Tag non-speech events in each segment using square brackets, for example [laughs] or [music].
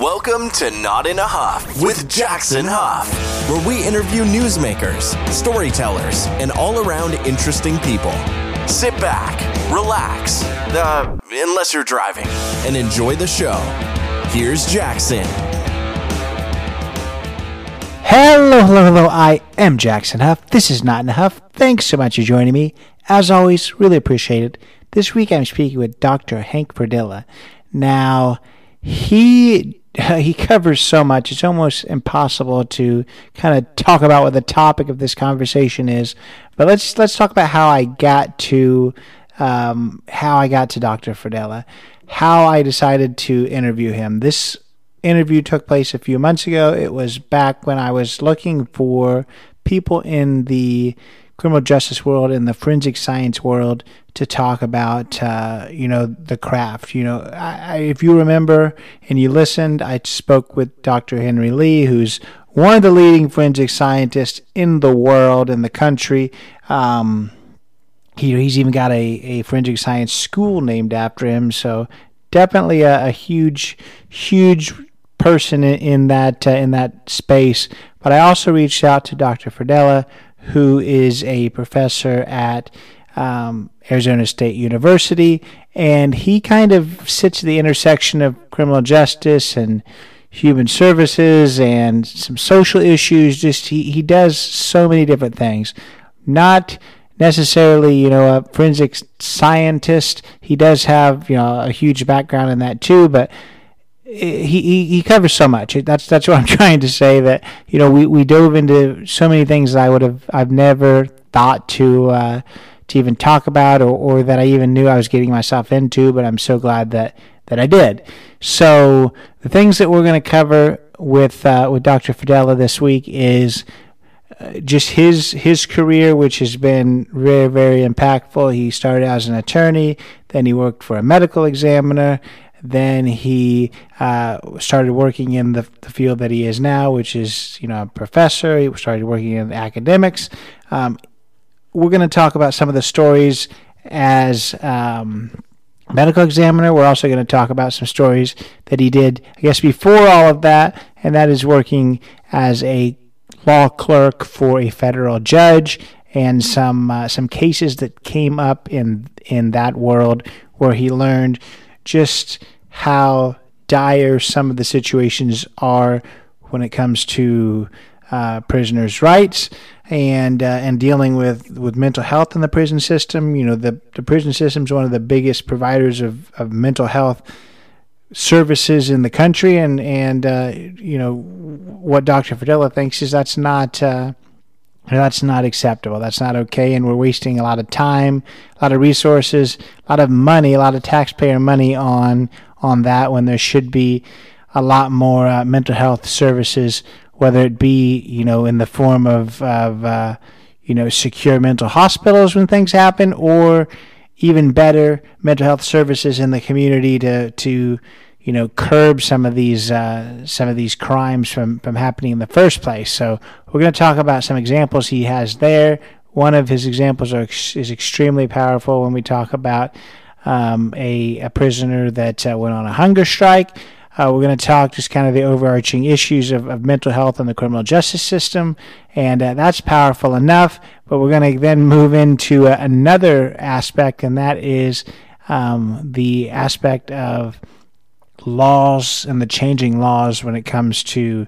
Welcome to Not in a Huff with Jackson Huff, where we interview newsmakers, storytellers, and all around interesting people. Sit back, relax, uh, unless you're driving, and enjoy the show. Here's Jackson. Hello, hello, hello. I am Jackson Huff. This is Not in a Huff. Thanks so much for joining me. As always, really appreciate it. This week I'm speaking with Dr. Hank Fradella. Now, he [laughs] he covers so much. It's almost impossible to kind of talk about what the topic of this conversation is. But let's let's talk about how i got to um, how i got to dr Fradella how i decided to interview him. This interview took place a few months ago. It was back when i was looking for people in the criminal justice world and the forensic science world to talk about, uh, you know, the craft. You know, I, I, if you remember and you listened, I spoke with Dr. Henry Lee, who's one of the leading forensic scientists in the world in the country. Um, he, he's even got a, a forensic science school named after him. So definitely a, a huge, huge person in, in that uh, in that space. But I also reached out to Dr. Fradella who is a professor at um, Arizona State University, and he kind of sits at the intersection of criminal justice and human services and some social issues. Just he, he does so many different things. Not necessarily, you know, a forensic scientist. He does have, you know, a huge background in that too, but he, he, covers so much. That's that's what I'm [laughs] trying to say. That you know we, we dove into so many things that I would have I've never thought to uh, to even talk about or, or that I even knew I was getting myself into. But I'm so glad that that I did. So the things that we're going to cover with uh, with Dr. Fradella this week is. Uh, just his his career, which has been very very impactful. He started as an attorney, then he worked for a medical examiner, then he uh, started working in the, the field that he is now, which is you know a professor. He started working in academics. Um, we're going to talk about some of the stories as um, medical examiner. We're also going to talk about some stories that he did, I guess, before all of that, and that is working as a law clerk for a federal judge and some uh, some cases that came up in in that world where he learned just how dire some of the situations are when it comes to uh, prisoners' rights and uh, and dealing with, with mental health in the prison system. You know, the the prison system is one of the biggest providers of, of mental health services in the country, and and uh, you know what Dr. Fradella thinks is that's not uh, that's not acceptable. That's not okay. And we're wasting a lot of time, a lot of resources, a lot of money, a lot of taxpayer money on on that when there should be a lot more uh, mental health services, whether it be you know in the form of of uh, you know secure mental hospitals when things happen, or even better mental health services in the community to to you know, curb some of these uh, some of these crimes from from happening in the first place. So we're going to talk about some examples he has there. One of his examples are, is extremely powerful when we talk about um, a, a prisoner that uh, went on a hunger strike. Uh, we're going to talk just kind of the overarching issues of, of mental health in the criminal justice system, and uh, that's powerful enough. But we're going to then move into uh, another aspect, and that is um, the aspect of laws and the changing laws when it comes to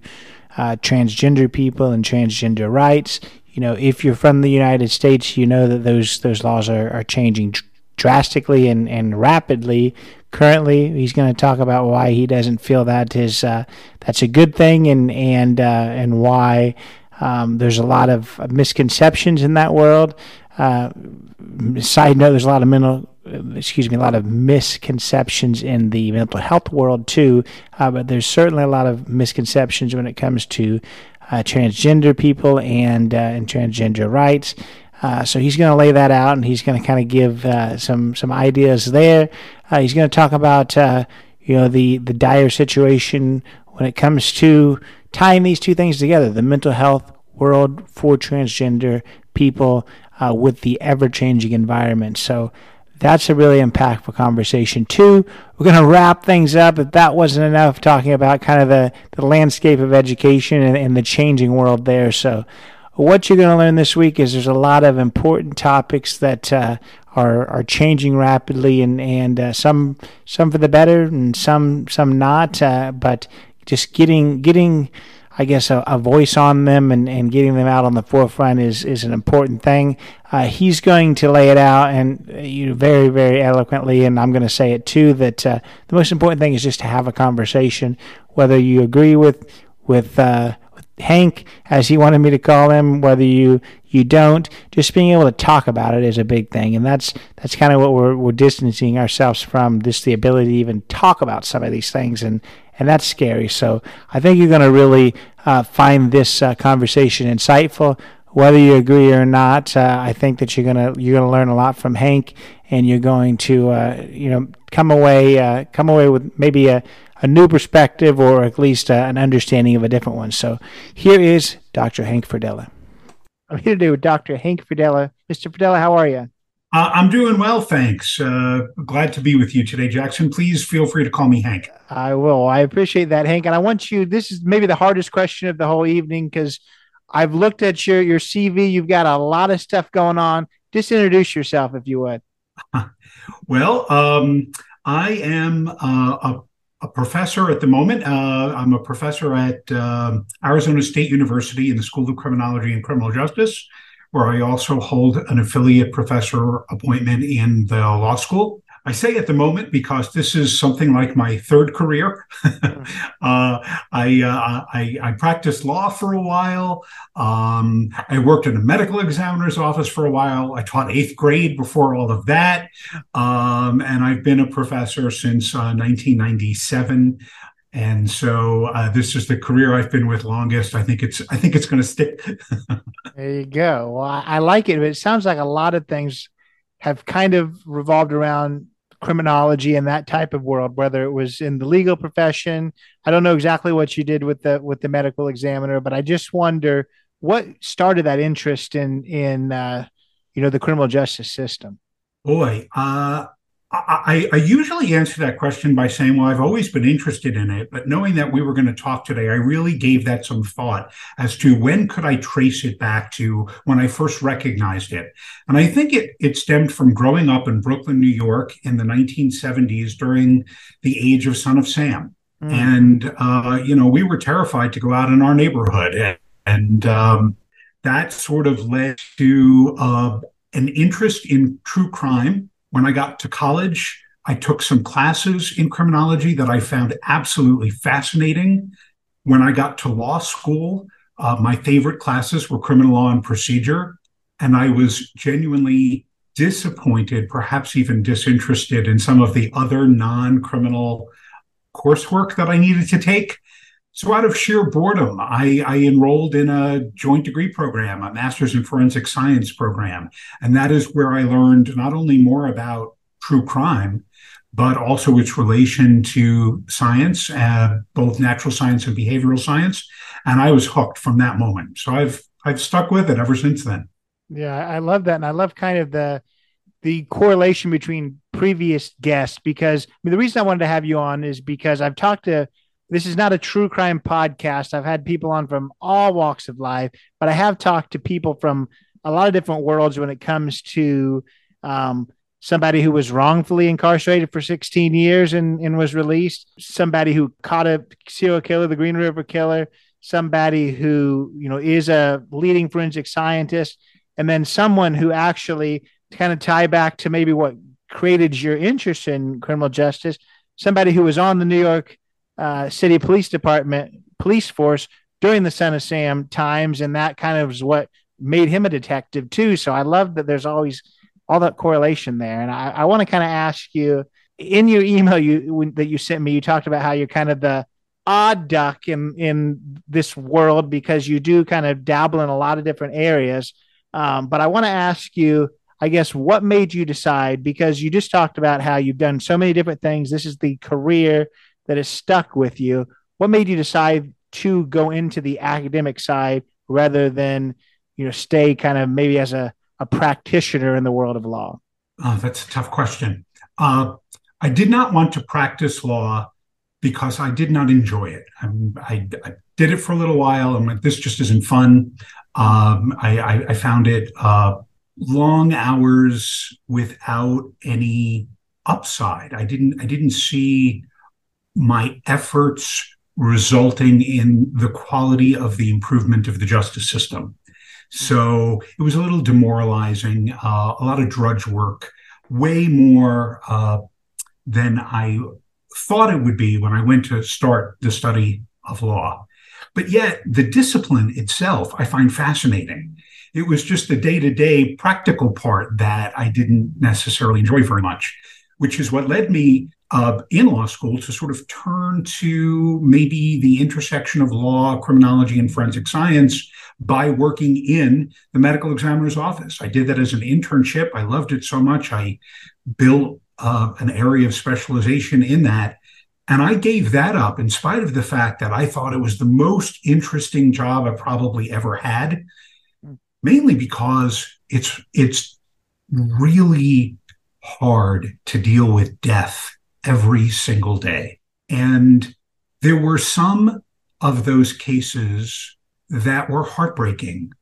uh, transgender people and transgender rights. You know, if you're from the United States, you know that those those laws are, are changing drastically and, and rapidly. Currently, he's going to talk about why he doesn't feel that is uh, that's a good thing and and uh, and why um, there's a lot of misconceptions in that world. Uh, side note: There's a lot of mental excuse me, a lot of misconceptions in the mental health world too. Uh, but there's certainly a lot of misconceptions when it comes to uh, transgender people and uh, and transgender rights. Uh, so he's going to lay that out, and he's going to kind of give uh, some some ideas there. Uh, he's going to talk about you know the the dire situation when it comes to tying these two things together: the mental health world for transgender people with the ever changing environment. So That's a really impactful conversation, too. We're going to wrap things up. If that wasn't enough, talking about kind of the, the landscape of education and, and the changing world there. So, what you're going to learn this week is there's a lot of important topics that uh, are are changing rapidly, and and uh, some some for the better, and some some not. Uh, but just getting getting I guess, a, a, voice on them and, and getting them out on the forefront is, is an important thing. Uh, he's going to lay it out and uh, you know, very, very eloquently, and I'm going to say it too that uh, the most important thing is just to have a conversation, whether you agree with with, uh, with Hank, as he wanted me to call him, whether you you don't. Just being able to talk about it is a big thing, and that's that's kind of what we're we're distancing ourselves from. Just the ability to even talk about some of these things and and that's scary. So I think you're going to really uh, find this uh, conversation insightful, whether you agree or not. Uh, I think that you're gonna you're gonna learn a lot from Hank, and you're going to uh, you know come away uh, come away with maybe a, a new perspective or at least uh, an understanding of a different one. So here is Dr. Hank Fradella. I'm here today with Dr. Hank Fradella. Mr. Fradella, how are you? Uh, I'm doing well, thanks. Uh, glad to be with you today, Jackson. Please feel free to call me Hank. I will. I appreciate that, Hank. And I want you, this is maybe the hardest question of the whole evening because I've looked at your, your CV. You've got a lot of stuff going on. Just introduce yourself, if you would. [laughs] well, um, I am uh, a, a, professor at the moment. Uh, I'm a professor at uh, Arizona State University in the School of Criminology and Criminal Justice where I also hold an affiliate professor appointment in the law school. I say at the moment because this is something like my third career. [laughs] uh, I, uh, I, I practiced law for a while. Um, I worked in a medical examiner's office for a while. I taught eighth grade before all of that, um, and I've been a professor since uh, 1997 and so uh, this is the career I've been with longest. I think it's I think it's going to stick. [laughs] there you go. Well, I, I like it. It sounds like a lot of things have kind of revolved around criminology and that type of world. Whether it was in the legal profession, I don't know exactly what you did with the with the medical examiner, but I just wonder what started that interest in in uh, you know the criminal justice system. Boy, uh, I, I, usually answer that question by saying, well, I've always been interested in it, but knowing that we were going to talk today, I really gave that some thought as to when could I trace it back to when I first recognized it. And I think it, it stemmed from growing up in Brooklyn, New York in the 1970s during the age of Son of Sam. Mm. And, uh, you know, we were terrified to go out in our neighborhood. And, and um, that sort of led to uh, an interest in true crime when I got to college, I took some classes in criminology that I found absolutely fascinating. When I got to law school, uh, my favorite classes were criminal law and procedure. And I was genuinely disappointed, perhaps even disinterested in some of the other non criminal coursework that I needed to take. So, out of sheer boredom, I, I, enrolled in a joint degree program, a master's in forensic science program. And that is where I learned not only more about true crime, but also its relation to science, uh, both natural science and behavioral science. And I was hooked from that moment. So I've I've stuck with it ever since then. Yeah, I love that, and I love kind of the the correlation between previous guests because I mean, the reason I wanted to have you on is because I've talked to this is not a true crime podcast. I've had people on from all walks of life, but I have talked to people from a lot of different worlds when it comes to um, somebody who was wrongfully incarcerated for 16 years and, and was released, somebody who caught a serial killer, the Green River Killer, somebody who you know is a leading forensic scientist, and then someone who actually kind of tie back to maybe what created your interest in criminal justice, somebody who was on the New York uh, city police department, police force during the Son of Sam times, and that kind of is what made him a detective too. So I love that there's always all that correlation there, and I, I want to kind of ask you in your email you when, that you sent me, you talked about how you're kind of the odd duck in in this world because you do kind of dabble in a lot of different areas. Um, but I want to ask you, I guess, what made you decide? Because you just talked about how you've done so many different things. This is the career that has stuck with you. What made you decide to go into the academic side rather than, you know, stay kind of maybe as a, a practitioner in the world of law? Oh, that's a tough question. Uh, I did not want to practice law because I did not enjoy it. I, I, did it for a little while. Like, this just isn't fun. Um, I, I, I, found it uh, long hours without any upside. I didn't I didn't see my efforts resulting in the quality of the improvement of the justice system. So it was a little demoralizing, uh, a lot of drudge work, way more uh, than I thought it would be when I went to start the study of law. But yet, the discipline itself I find fascinating. It was just the day to day practical part that I didn't necessarily enjoy very much, which is what led me uh, in law school to sort of turn to maybe the intersection of law, criminology, and forensic science by working in the medical examiner's office. I did that as an internship. I loved it so much. I built uh, an area of specialization in that. And I gave that up in spite of the fact that I thought it was the most interesting job I probably ever had, mainly because it's it's really hard to deal with death every single day. And there were some of those cases that were heartbreaking.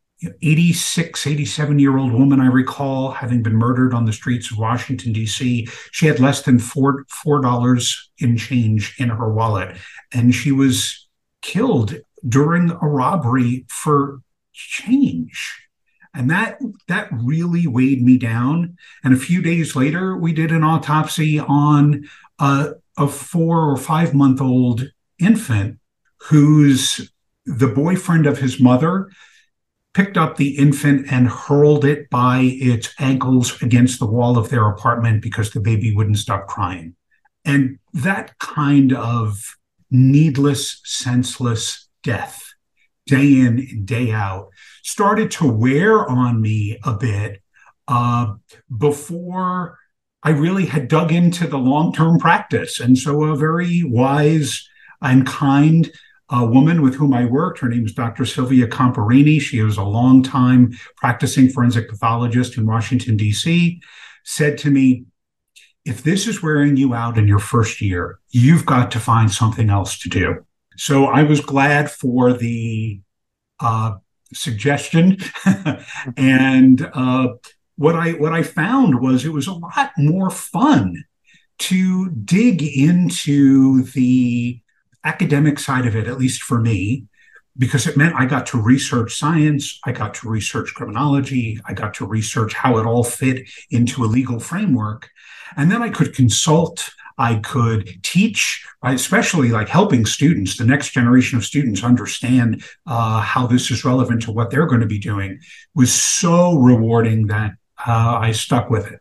86, 87 year old woman, I recall, having been murdered on the streets of Washington, D.C. She had less than four, $4 in change in her wallet. And she was killed during a robbery for change. And that that really weighed me down. And a few days later, we did an autopsy on a, a four or five month old infant who's the boyfriend of his mother picked up the infant and hurled it by its ankles against the wall of their apartment because the baby wouldn't stop crying. And that kind of needless, senseless death, day in day out, started to wear on me a bit uh, before I really had dug into the long term practice. And so a very wise and kind uh, woman with whom I worked, her name is Dr. Sylvia Comparini. She was a long time practicing forensic pathologist in Washington, D.C., said to me, if this is wearing you out in your first year, you've got to find something else to do. So I was glad for the uh, suggestion [laughs] and uh, what I what I found was it was a lot more fun to dig into the academic side of it, at least for me, because it meant I got to research science, I got to research criminology, I got to research how it all fit into a legal framework. And then I could consult, I could teach, especially like helping students, the next generation of students understand uh, how this is relevant to what they're going to be doing was so rewarding that uh, I stuck with it.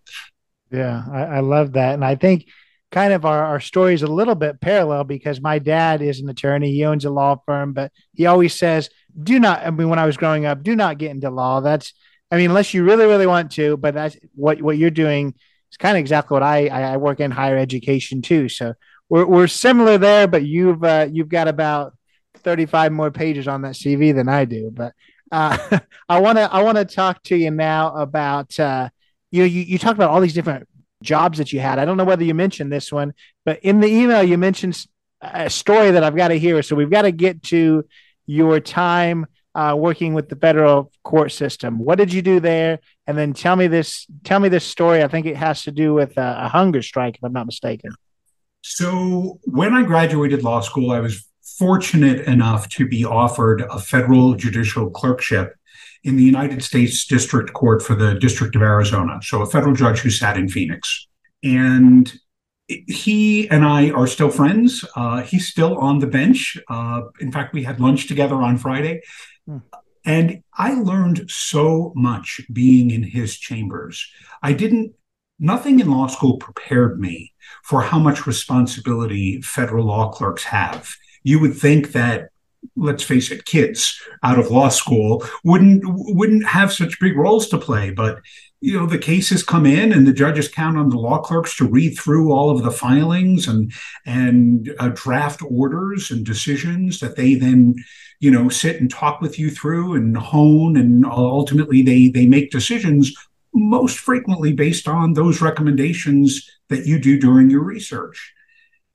Yeah, I, I love that. And I think kind of our, our story is a little bit parallel because my dad is an attorney. He owns a law firm, but he always says, do not, I mean, when I was growing up, do not get into law. That's, I mean, unless you really, really want to, but that's what, what you're doing is kind of exactly what I, I work in higher education too. So we're, we're similar there, but you've, uh, you've got about 35 more pages on that CV than I do, but uh, [laughs] I want to I want to talk to you now about uh, you you you talked about all these different jobs that you had. I don't know whether you mentioned this one, but in the email you mentioned a story that I've got to hear. So we've got to get to your time uh, working with the federal court system. What did you do there? And then tell me this tell me this story. I think it has to do with a, a hunger strike, if I'm not mistaken. So when I graduated law school, I was fortunate enough to be offered a federal judicial clerkship in the United States District Court for the District of Arizona. So, a federal judge who sat in Phoenix. And he and I are still friends. Uh, he's still on the bench. Uh, in fact, we had lunch together on Friday. Hmm. And I learned so much being in his chambers. I didn't, nothing in law school prepared me for how much responsibility federal law clerks have you would think that let's face it kids out of law school wouldn't wouldn't have such big roles to play but you know the cases come in and the judges count on the law clerks to read through all of the filings and and uh, draft orders and decisions that they then you know sit and talk with you through and hone and ultimately they they make decisions most frequently based on those recommendations that you do during your research.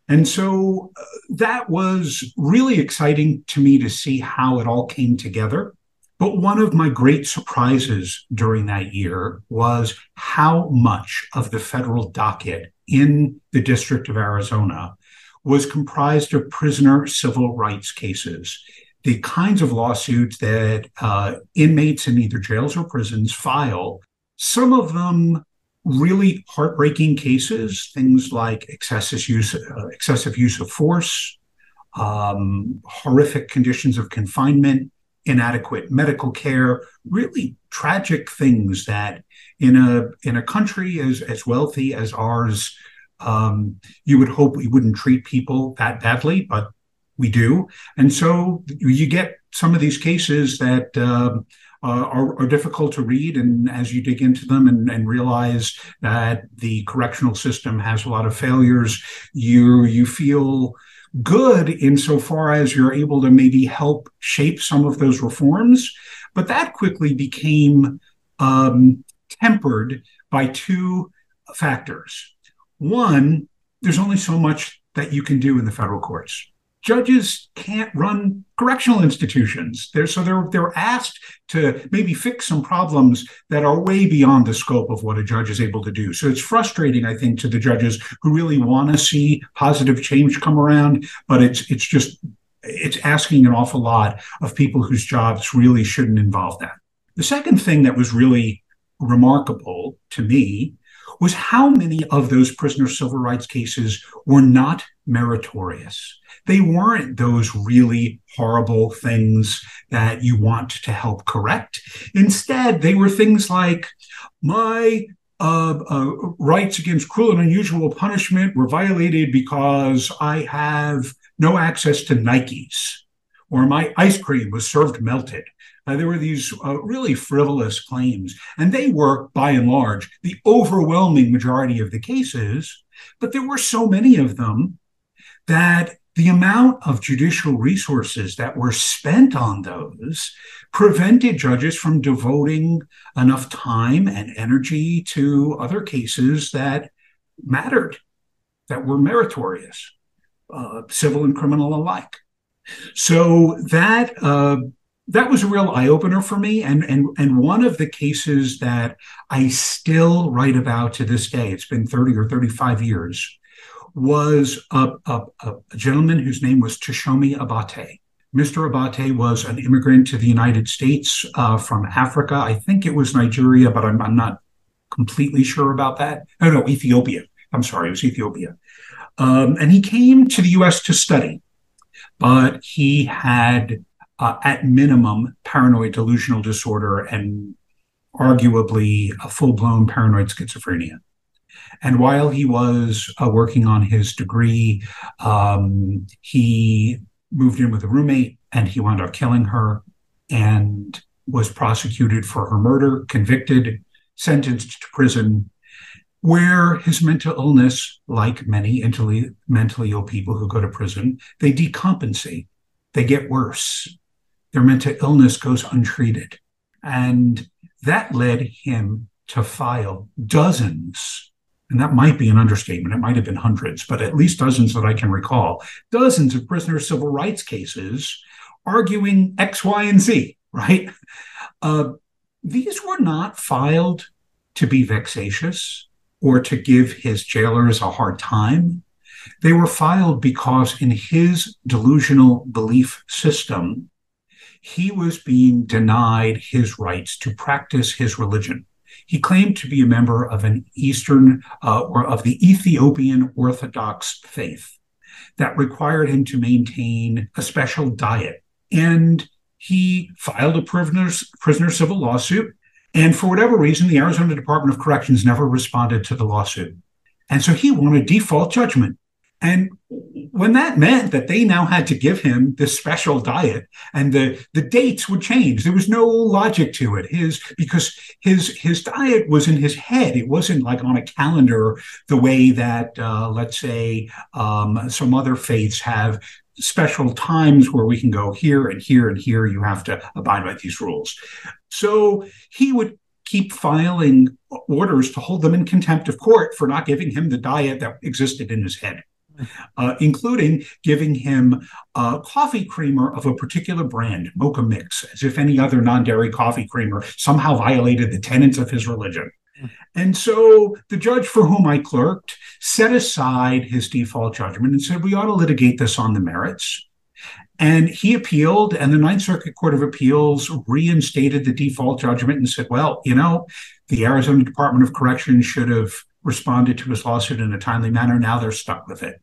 And so uh, that was really exciting to me to see how it all came together. But one of my great surprises during that year was how much of the federal docket in the District of Arizona was comprised of prisoner civil rights cases, the kinds of lawsuits that uh, inmates in either jails or prisons file. Some of them really heartbreaking cases, things like excessive use, uh, excessive use of force, um, horrific conditions of confinement, inadequate medical care, really tragic things that in a in a country as as wealthy as ours, um, you would hope we wouldn't treat people that badly, but we do. And so you get some of these cases that uh, are, are, difficult to read. And as you dig into them and, and, realize that the correctional system has a lot of failures, you you feel good insofar as you're able to maybe help shape some of those reforms. But that quickly became um, tempered by two factors. One, there's only so much that you can do in the federal courts judges can't run correctional institutions. They're, so they're they're asked to maybe fix some problems that are way beyond the scope of what a judge is able to do. So it's frustrating, I think, to the judges who really want to see positive change come around, but it's it's just it's asking an awful lot of people whose jobs really shouldn't involve that. The second thing that was really remarkable to me was how many of those prisoner civil rights cases were not meritorious. They weren't those really horrible things that you want to help correct. Instead, they were things like my uh, uh, rights against cruel and unusual punishment were violated because I have no access to Nikes, or my ice cream was served melted, uh, there were these uh, really frivolous claims, and they were, by and large, the overwhelming majority of the cases. But there were so many of them that the amount of judicial resources that were spent on those prevented judges from devoting enough time and energy to other cases that mattered, that were meritorious, uh, civil and criminal alike. So that uh, that was a real eye opener for me, and and and one of the cases that I still write about to this day. It's been thirty or thirty five years. Was a, a, a gentleman whose name was Toshomi Abate. Mr. Abate was an immigrant to the United States uh, from Africa. I think it was Nigeria, but I'm, I'm not completely sure about that. Oh, no, Ethiopia. I'm sorry, it was Ethiopia. Um, and he came to the US to study, but he had uh, at minimum, paranoid delusional disorder and arguably a full blown paranoid schizophrenia. And while he was uh, working on his degree, um, he moved in with a roommate and he wound up killing her and was prosecuted for her murder, convicted, sentenced to prison, where his mental illness, like many mentally, mentally ill people who go to prison, they decompensate, they get worse their mental illness goes untreated. And that led him to file dozens, and that might be an understatement, it might have been hundreds, but at least dozens that I can recall, dozens of prisoner civil rights cases arguing X, Y, and Z, right? Uh, these were not filed to be vexatious or to give his jailers a hard time. They were filed because, in his delusional belief system, he was being denied his rights to practice his religion. He claimed to be a member of an Eastern uh, or of the Ethiopian Orthodox faith that required him to maintain a special diet. And he filed a prisoner, prisoner civil lawsuit. And for whatever reason, the Arizona Department of Corrections never responded to the lawsuit. And so he won a default judgment. And when that meant that they now had to give him this special diet and the, the dates would change, there was no logic to it. His because his his diet was in his head. It wasn't like on a calendar the way that uh, let's say um, some other faiths have special times where we can go here and here and here. You have to abide by these rules. So he would keep filing orders to hold them in contempt of court for not giving him the diet that existed in his head. Uh, including giving him a coffee creamer of a particular brand, Mocha Mix, as if any other non dairy coffee creamer somehow violated the tenets of his religion. And so the judge for whom I clerked set aside his default judgment and said, we ought to litigate this on the merits. And he appealed, and the Ninth Circuit Court of Appeals reinstated the default judgment and said, well, you know, the Arizona Department of Corrections should have responded to his lawsuit in a timely manner. Now they're stuck with it.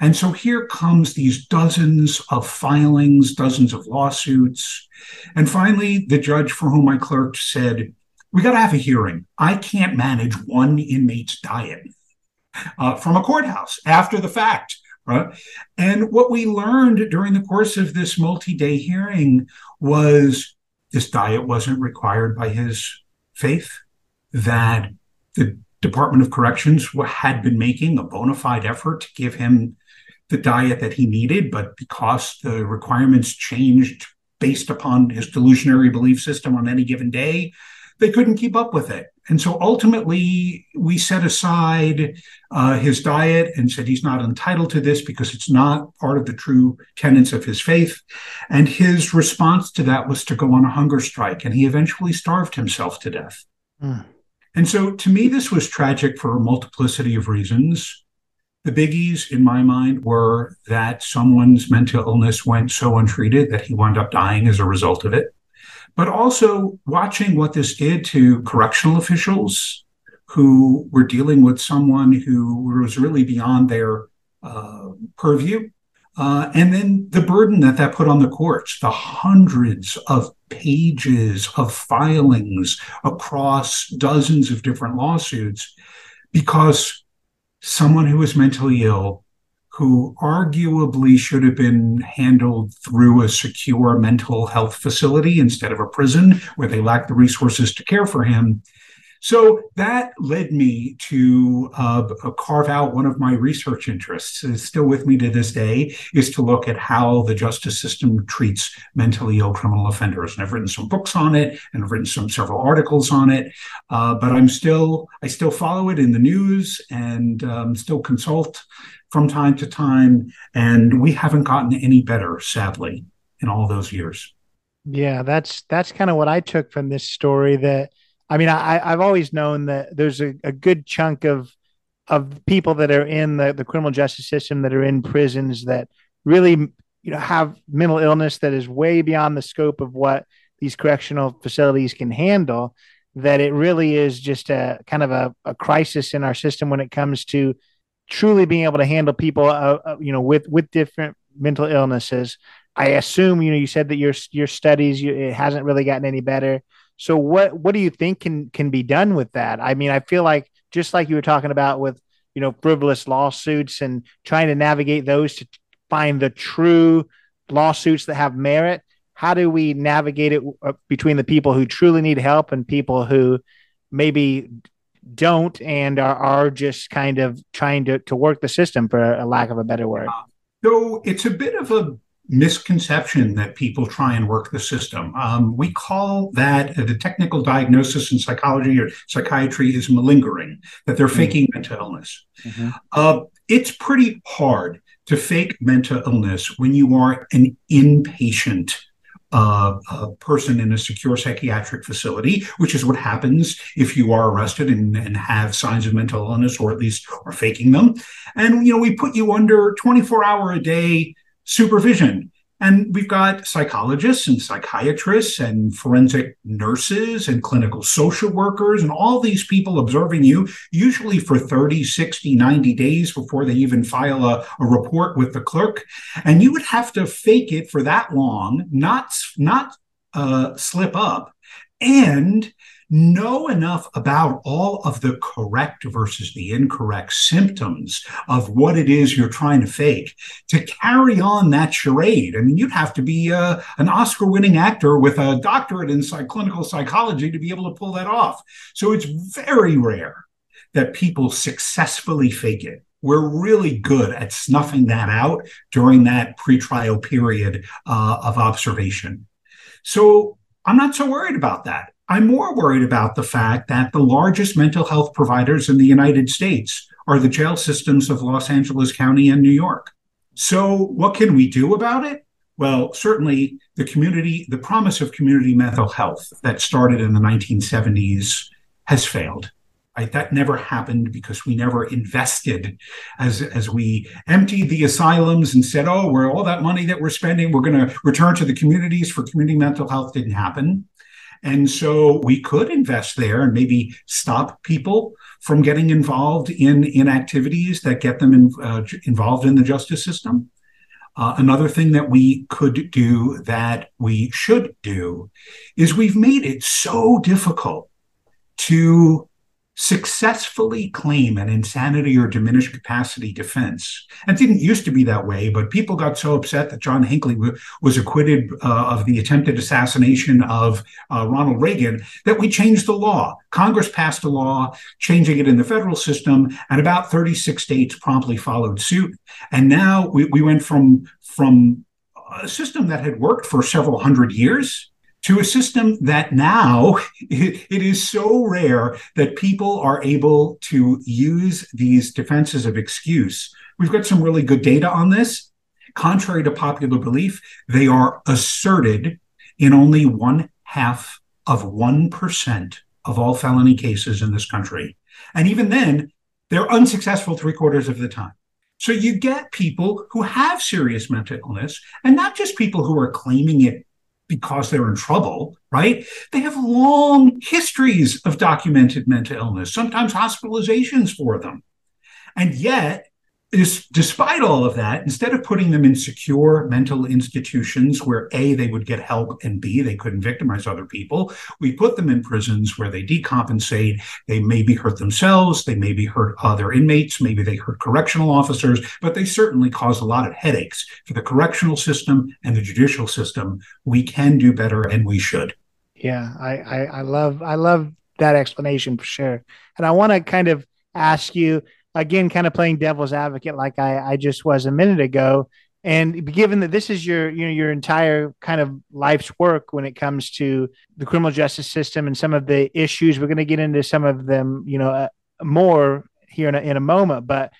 And so here comes these dozens of filings, dozens of lawsuits. And finally, the judge for whom I clerked said, we got to have a hearing. I can't manage one inmate's diet uh, from a courthouse after the fact. Right. And what we learned during the course of this multi day hearing was this diet wasn't required by his faith, that the Department of Corrections had been making a bona fide effort to give him the diet that he needed, but because the requirements changed based upon his delusionary belief system on any given day, they couldn't keep up with it. And so ultimately, we set aside uh, his diet and said he's not entitled to this because it's not part of the true tenets of his faith. And his response to that was to go on a hunger strike. And he eventually starved himself to death. Mm. And so to me, this was tragic for a multiplicity of reasons. The biggies in my mind were that someone's mental illness went so untreated that he wound up dying as a result of it but also watching what this did to correctional officials who were dealing with someone who was really beyond their uh, purview. Uh, and then the burden that that put on the courts, the hundreds of pages of filings across dozens of different lawsuits, because someone who was mentally ill who arguably should have been handled through a secure mental health facility instead of a prison where they lack the resources to care for him. So that led me to uh, carve out one of my research interests. It's still with me to this day is to look at how the justice system treats mentally ill criminal offenders. And I've written some books on it, and I've written some several articles on it. Uh, but I'm still I still follow it in the news and um, still consult from time to time, and we haven't gotten any better, sadly, in all those years. Yeah, that's that's kind of what I took from this story. That I mean, I, I've always known that there's a, a good chunk of of people that are in the, the criminal justice system that are in prisons that really you know have mental illness that is way beyond the scope of what these correctional facilities can handle that it really is just a kind of a, a crisis in our system when it comes to truly being able to handle people, uh, uh, you know, with with different mental illnesses. I assume you know you said that your your studies you, it hasn't really gotten any better. So what what do you think can can be done with that? I mean, I feel like just like you were talking about with you know frivolous lawsuits and trying to navigate those to find the true lawsuits that have merit. How do we navigate it uh, between the people who truly need help and people who maybe don't and are, are just kind of trying to, to work the system for a lack of a better word so it's a bit of a misconception that people try and work the system um, we call that uh, the technical diagnosis in psychology or psychiatry is malingering that they're mm-hmm. faking mental illness mm-hmm. uh, it's pretty hard to fake mental illness when you are an inpatient uh, a person in a secure psychiatric facility, which is what happens if you are arrested and, and have signs of mental illness or at least are faking them. And, you know, we put you under 24 hour a day supervision. And we've got psychologists and psychiatrists and forensic nurses and clinical social workers and all these people observing you, usually for 30, 60, 90 days before they even file a, a report with the clerk. And you would have to fake it for that long, not, not uh, slip up. And know enough about all of the correct versus the incorrect symptoms of what it is you're trying to fake to carry on that charade. I mean, you'd have to be uh, an Oscar winning actor with a doctorate in psych- clinical psychology to be able to pull that off. So it's very rare that people successfully fake it. We're really good at snuffing that out during that pretrial period uh, of observation. So I'm not so worried about that. I'm more worried about the fact that the largest mental health providers in the United States are the jail systems of Los Angeles County and New York. So, what can we do about it? Well, certainly the community, the promise of community mental health that started in the 1970s has failed. Right? That never happened because we never invested as as we emptied the asylums and said, "Oh, we're all that money that we're spending, we're going to return to the communities for community mental health." Didn't happen, and so we could invest there and maybe stop people from getting involved in in activities that get them in, uh, involved in the justice system. Uh, another thing that we could do that we should do is we've made it so difficult to successfully claim an insanity or diminished capacity defense. And it didn't used to be that way, but people got so upset that John Hinckley w- was acquitted uh, of the attempted assassination of uh, Ronald Reagan that we changed the law. Congress passed a law changing it in the federal system, and about 36 states promptly followed suit. And now we, we went from from a system that had worked for several hundred years to a system that now it, [laughs] it is so rare that people are able to use these defenses of excuse. We've got some really good data on this. Contrary to popular belief, they are asserted in only one half of 1% of all felony cases in this country. And even then, they're unsuccessful three quarters of the time. So you get people who have serious mental illness, and not just people who are claiming it because they're in trouble, right? They have long histories of documented mental illness, sometimes hospitalizations for them. And yet, despite all of that, instead of putting them in secure mental institutions where A, they would get help, and B, they couldn't victimize other people, we put them in prisons where they decompensate. They maybe hurt themselves, they maybe hurt other inmates, maybe they hurt correctional officers, but they certainly cause a lot of headaches for the correctional system and the judicial system. We can do better and we should. Yeah, I, I, I love I love that explanation for sure. And I want to kind of ask you again, kind of playing devil's advocate like I, I just was a minute ago. And given that this is your, you know, your entire kind of life's work when it comes to the criminal justice system and some of the issues, we're going to get into some of them, you know, uh, more here in a, in a moment. But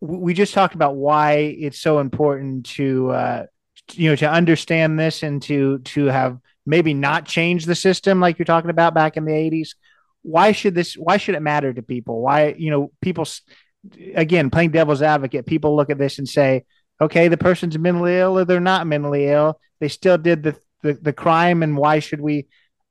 we just talked about why it's so important to, uh, you know, to understand this and to to have maybe not change the system like you're talking about back in the 80s. Why should this? Why should it matter to people? Why, you know, people again, playing devil's advocate, people look at this and say, okay, the person's mentally ill or they're not mentally ill. They still did the, the, the crime, and why should we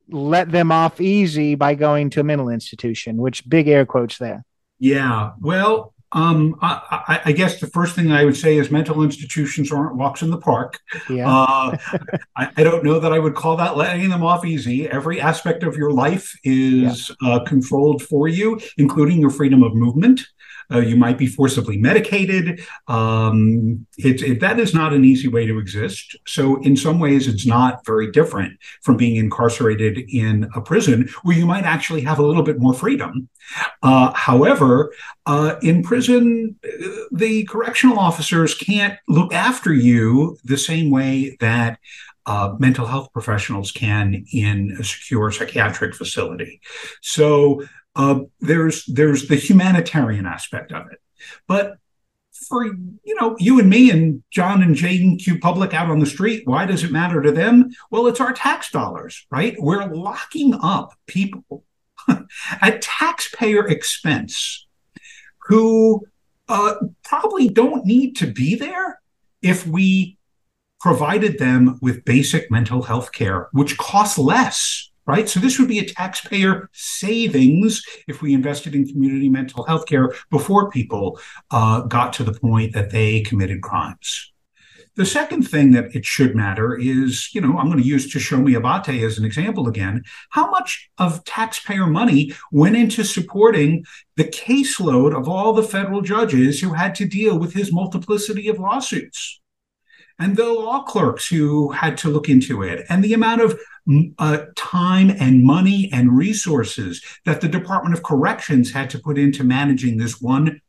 let them off easy by going to a mental institution? Which big air quotes there. Yeah. Well, um, I, I, guess the first thing I would say is mental institutions aren't walks in the park. Yeah. uh, [laughs] I, I, don't know that I would call that letting them off easy. Every aspect of your life is yeah. uh, controlled for you, including your freedom of movement. Uh, you might be forcibly medicated. Um, it, it, that is not an easy way to exist. So, in some ways, it's not very different from being incarcerated in a prison where you might actually have a little bit more freedom. Uh, however, uh, in prison, the correctional officers can't look after you the same way that uh, mental health professionals can in a secure psychiatric facility. So uh, there's there's the humanitarian aspect of it, but for you know you and me and John and Jaden Q Public out on the street, why does it matter to them? Well, it's our tax dollars, right? We're locking up people [laughs] at taxpayer expense who uh, probably don't need to be there if we provided them with basic mental health care, which costs less right? So this would be a taxpayer savings if we invested in community mental health care before people uh, got to the point that they committed crimes. The second thing that it should matter is, you know, I'm going to use Toshomi Abate as an example again. How much of taxpayer money went into supporting the caseload of all the federal judges who had to deal with his multiplicity of lawsuits? And the law clerks who had to look into it, and the amount of uh, time and money and resources that the Department of Corrections had to put into managing this one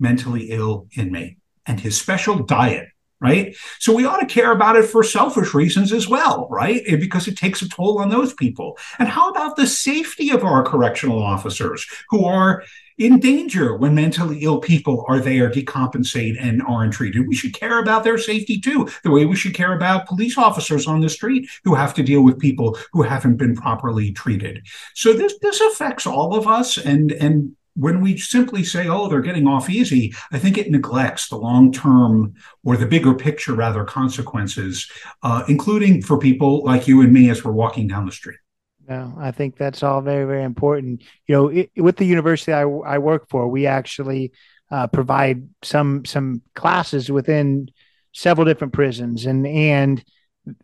mentally ill inmate and his special diet right? So we ought to care about it for selfish reasons as well, right? Because it takes a toll on those people. And how about the safety of our correctional officers who are in danger when mentally ill people are there decompensate and aren't treated. We should care about their safety too, the way we should care about police officers on the street who have to deal with people who haven't been properly treated. So this this affects all of us and and when we simply say, oh, they're getting off easy, I think it neglects the long term or the bigger picture, rather, consequences, uh, including for people like you and me as we're walking down the street. No, I think that's all very, very important. You know, it, with the university I, I work for, we actually uh, provide some some classes within several different prisons, and and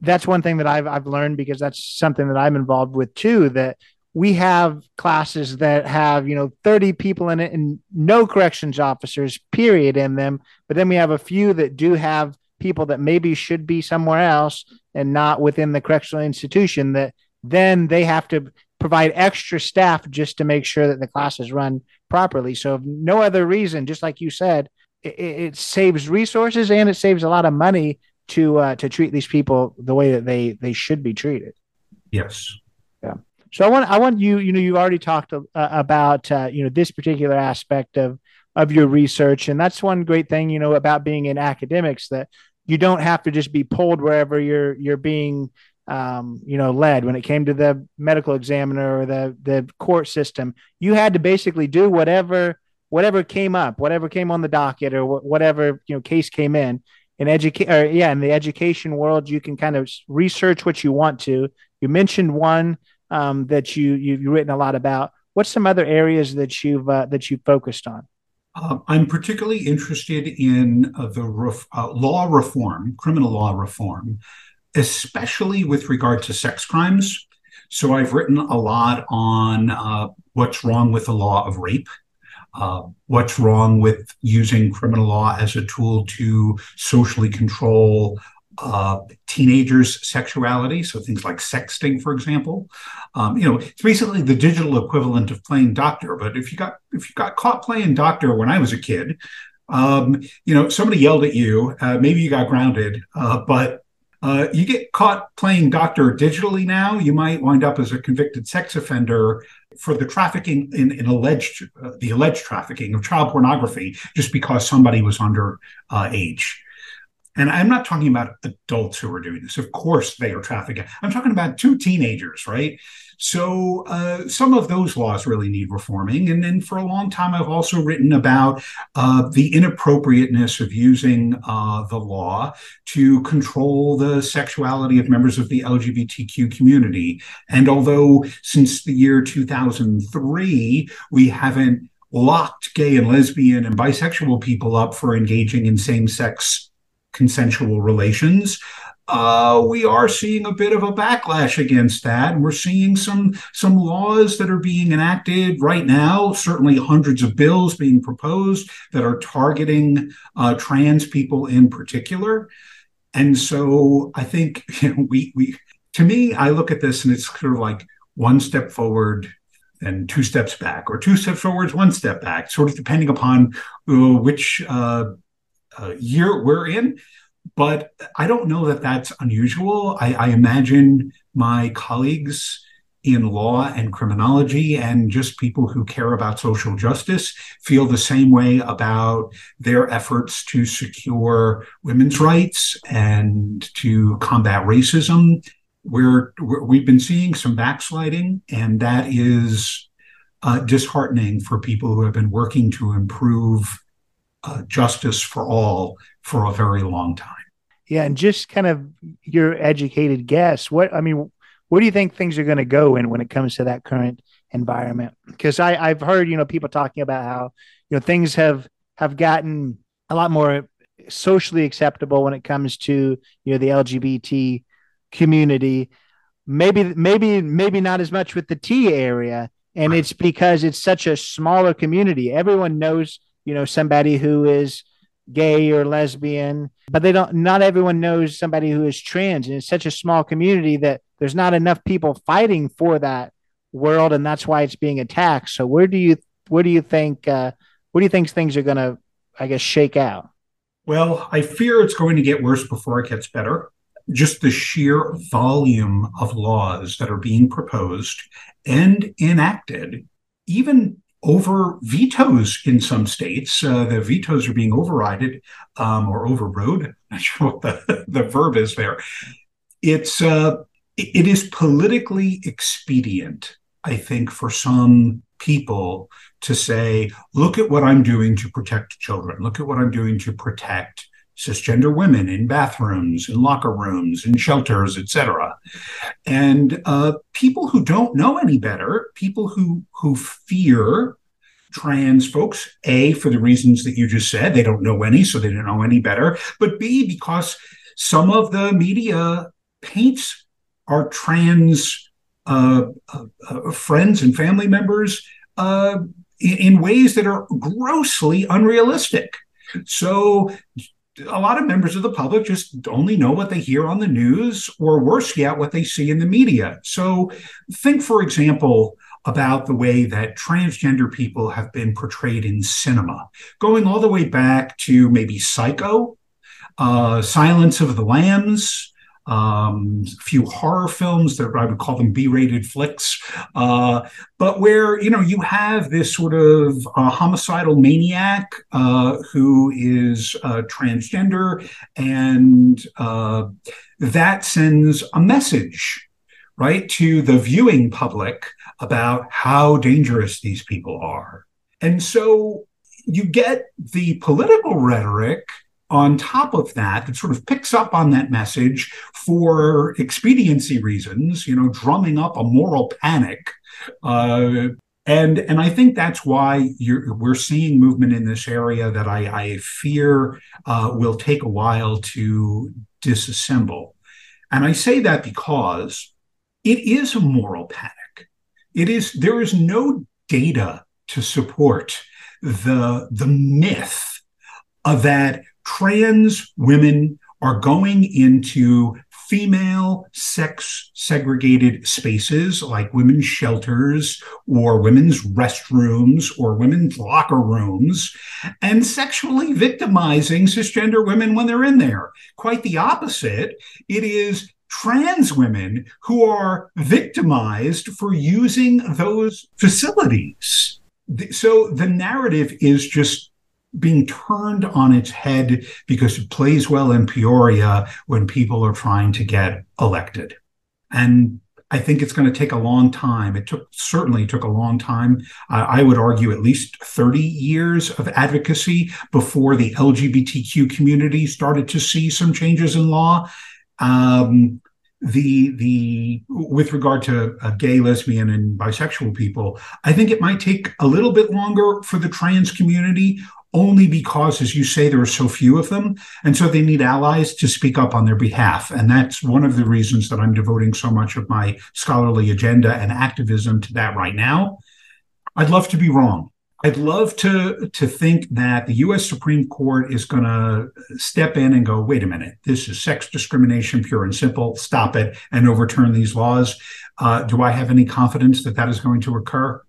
that's one thing that I've I've learned because that's something that I'm involved with too. That we have classes that have you know 30 people in it and no corrections officers period in them but then we have a few that do have people that maybe should be somewhere else and not within the correctional institution that then they have to provide extra staff just to make sure that the classes run properly. So if no other reason just like you said it, it saves resources and it saves a lot of money to uh, to treat these people the way that they they should be treated. Yes. Yeah. So I want I want you you know you've already talked uh, about uh, you know this particular aspect of of your research, and that's one great thing you know about being in academics that you don't have to just be pulled wherever you're you're being um, you know led. When it came to the medical examiner or the the court system, you had to basically do whatever whatever came up, whatever came on the docket, or whatever you know case came in. In educate, or yeah, in the education world, you can kind of research what you want to. You mentioned one um, that you you've written a lot about. What's some other areas that you've uh, that you've focused on? Uh, I'm particularly interested in uh, the ref- uh, law reform, criminal law reform, especially with regard to sex crimes. So I've written a lot on uh, what's wrong with the law of rape. Uh, what's wrong with using criminal law as a tool to socially control uh, teenagers' sexuality, so things like sexting, for example. Um, you know, it's basically the digital equivalent of playing doctor. But if you got if you got caught playing doctor when I was a kid, um, you know, somebody yelled at you, uh, maybe you got grounded, uh, but uh, you get caught playing doctor digitally now, you might wind up as a convicted sex offender for the trafficking in, in alleged uh, the alleged trafficking of child pornography just because somebody was under uh, age. And I'm not talking about adults who are doing this. Of course, they are trafficking. I'm talking about two teenagers, right? So uh, some of those laws really need reforming. And then for a long time, I've also written about uh, the inappropriateness of using uh, the law to control the sexuality of members of the LGBTQ community. And although since the year 2003, we haven't locked gay and lesbian and bisexual people up for engaging in same sex consensual relations. Uh, we are seeing a bit of a backlash against that. We're seeing some some laws that are being enacted right now. Certainly, hundreds of bills being proposed that are targeting uh, trans people in particular. And so, I think [laughs] you know, we we to me, I look at this and it's sort of like one step forward and two steps back, or two steps forwards, one step back, sort of depending upon uh, which uh, uh, year we're in. But I don't know that that's unusual. I, I imagine my colleagues in law and criminology and just people who care about social justice feel the same way about their efforts to secure women's rights and to combat racism. We're, we have been seeing some backsliding, and that is uh, disheartening for people who have been working to improve uh, justice for all for a very long time. Yeah, and just kind of your educated guess. What I mean, where do you think things are going to go in when it comes to that current environment? Because I I've heard you know people talking about how you know things have have gotten a lot more socially acceptable when it comes to you know the LGBT community. Maybe maybe maybe not as much with the T area, and it's because it's such a smaller community. Everyone knows you know somebody who is gay or lesbian but they don't not everyone knows somebody who is trans. And it's such a small community that there's not enough people fighting for that world and that's why it's being attacked. So where do you where do you think uh where do you think things are going to i guess shake out? Well, I fear it's going to get worse before it gets better. Just the sheer volume of laws that are being proposed and enacted, even over vetoes in some states. Uh, the vetoes are being overridden um, or overrode. [laughs] Not sure what the, the verb is there. It's uh, it is politically expedient, I think, for some people to say, look at what I'm doing to protect children. Look at what I'm doing to protect cisgender women in bathrooms, in locker rooms, in shelters, etc. And uh, people who don't know any better, people who who fear trans folks, A, for the reasons that you just said, they don't know any, so they don't know any better, but B, because some of the media paints our trans uh, uh, uh friends and family members uh, in, in ways that are grossly unrealistic. So a lot of members of the public just only know what they hear on the news, or worse yet, what they see in the media. So, think, for example, about the way that transgender people have been portrayed in cinema, going all the way back to maybe Psycho, uh, Silence of the Lambs, um, a few horror films that I would call them B-rated flicks, uh, but where you know you have this sort of uh, homicidal maniac uh, who is uh, transgender, and uh, that sends a message right to the viewing public about how dangerous these people are, and so you get the political rhetoric on top of that, that sort of picks up on that message for expediency reasons, you know, drumming up a moral panic. Uh, and and I think that's why we're seeing movement in this area that I, I fear uh, will take a while to disassemble. And I say that because it is a moral panic. It is there is no data to support the the myth of that trans women are going into female sex segregated spaces like women's shelters or women's restrooms or women's locker rooms and sexually victimizing cisgender women when they're in there. Quite the opposite. It is trans women who are victimized for using those facilities. So the narrative is just being turned on its head because it plays well in Peoria when people are trying to get elected. And I think it's going to take a long time. It took certainly took a long time. Uh, I would argue at least 30 years of advocacy before the LGBTQ community started to see some changes in law. Um, the the with regard to uh, gay, lesbian, and bisexual people, I think it might take a little bit longer for the trans community only because, as you say, there are so few of them. And so they need allies to speak up on their behalf. And that's one of the reasons that I'm devoting so much of my scholarly agenda and activism to that right now. I'd love to be wrong. I'd love to, to think that the US Supreme Court is going to step in and go, wait a minute, this is sex discrimination, pure and simple, stop it, and overturn these laws. Uh, do I have any confidence that that is going to occur?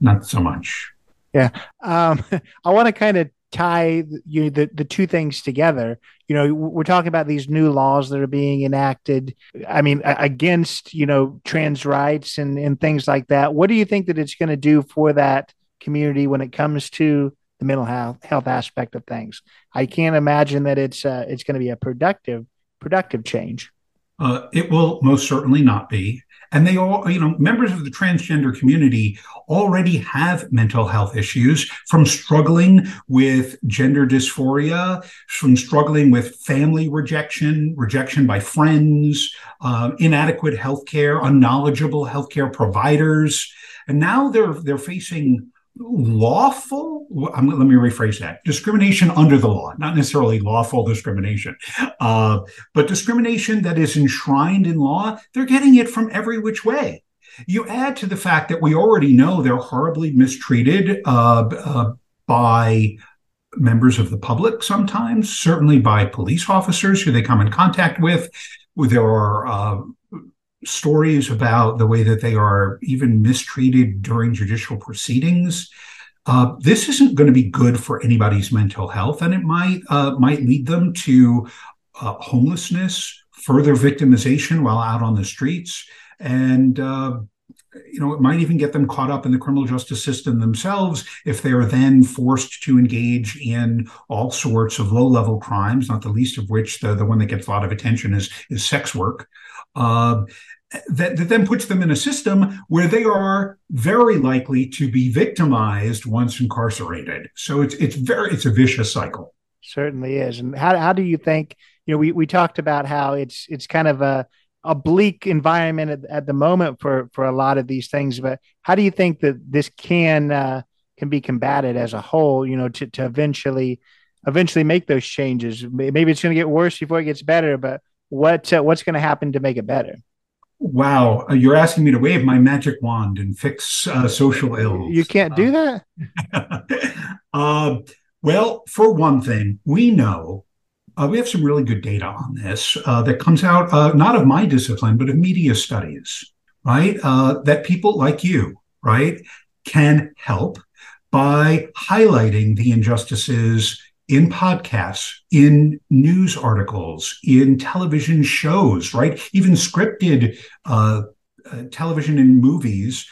Not so much. Yeah. Um, [laughs] I want to kind of tie you know, the, the two things together. You know, we're talking about these new laws that are being enacted. I mean, against, you know, trans rights and, and things like that. What do you think that it's going to do for that community when it comes to the mental health, health aspect of things? I can't imagine that it's uh, it's going to be a productive productive change. Uh, it will most certainly not be. And they all, you know, members of the transgender community already have mental health issues from struggling with gender dysphoria, from struggling with family rejection, rejection by friends, uh, inadequate healthcare, unknowledgeable healthcare providers. And now they're they're facing lawful? I'm, let me rephrase that. Discrimination under the law not necessarily lawful discrimination. Uh, but discrimination that is enshrined in law they're getting it from every which way. You add to the fact that we already know they're horribly mistreated uh, uh, by members of the public sometimes certainly by police officers who they come in contact with. There are uh, stories about the way that they are even mistreated during judicial proceedings. uh, this isn't going to be good for anybody's mental health, and it might uh, might lead them to uh, homelessness, further victimization while out on the streets, and uh, you know, it might even get them caught up in the criminal justice system themselves if they are then forced to engage in all sorts of low level crimes, not the least of which the, the one that gets a lot of attention is, is sex work. Uh, that, that then puts them in a system where they are very likely to be victimized once incarcerated. So it's it's very it's a vicious cycle. Certainly is. And how how do you think? You know, we we talked about how it's it's kind of a a bleak environment at, at, the moment for for a lot of these things. But how do you think that this can uh, can be combated as a whole? You know, to to eventually eventually make those changes. Maybe it's going to get worse before it gets better. But what uh, what's going to happen to make it better? Wow, uh, you're asking me to wave my magic wand and fix uh, social ills. You can't do that. [laughs] Uh, well, for one thing, we know uh, we have some really good data on this uh, that comes out uh, not of my discipline, but of media studies, right? Uh, that people like you, right, can help by highlighting the injustices in podcasts, in news articles, in television shows, right? Even scripted uh, uh, television and movies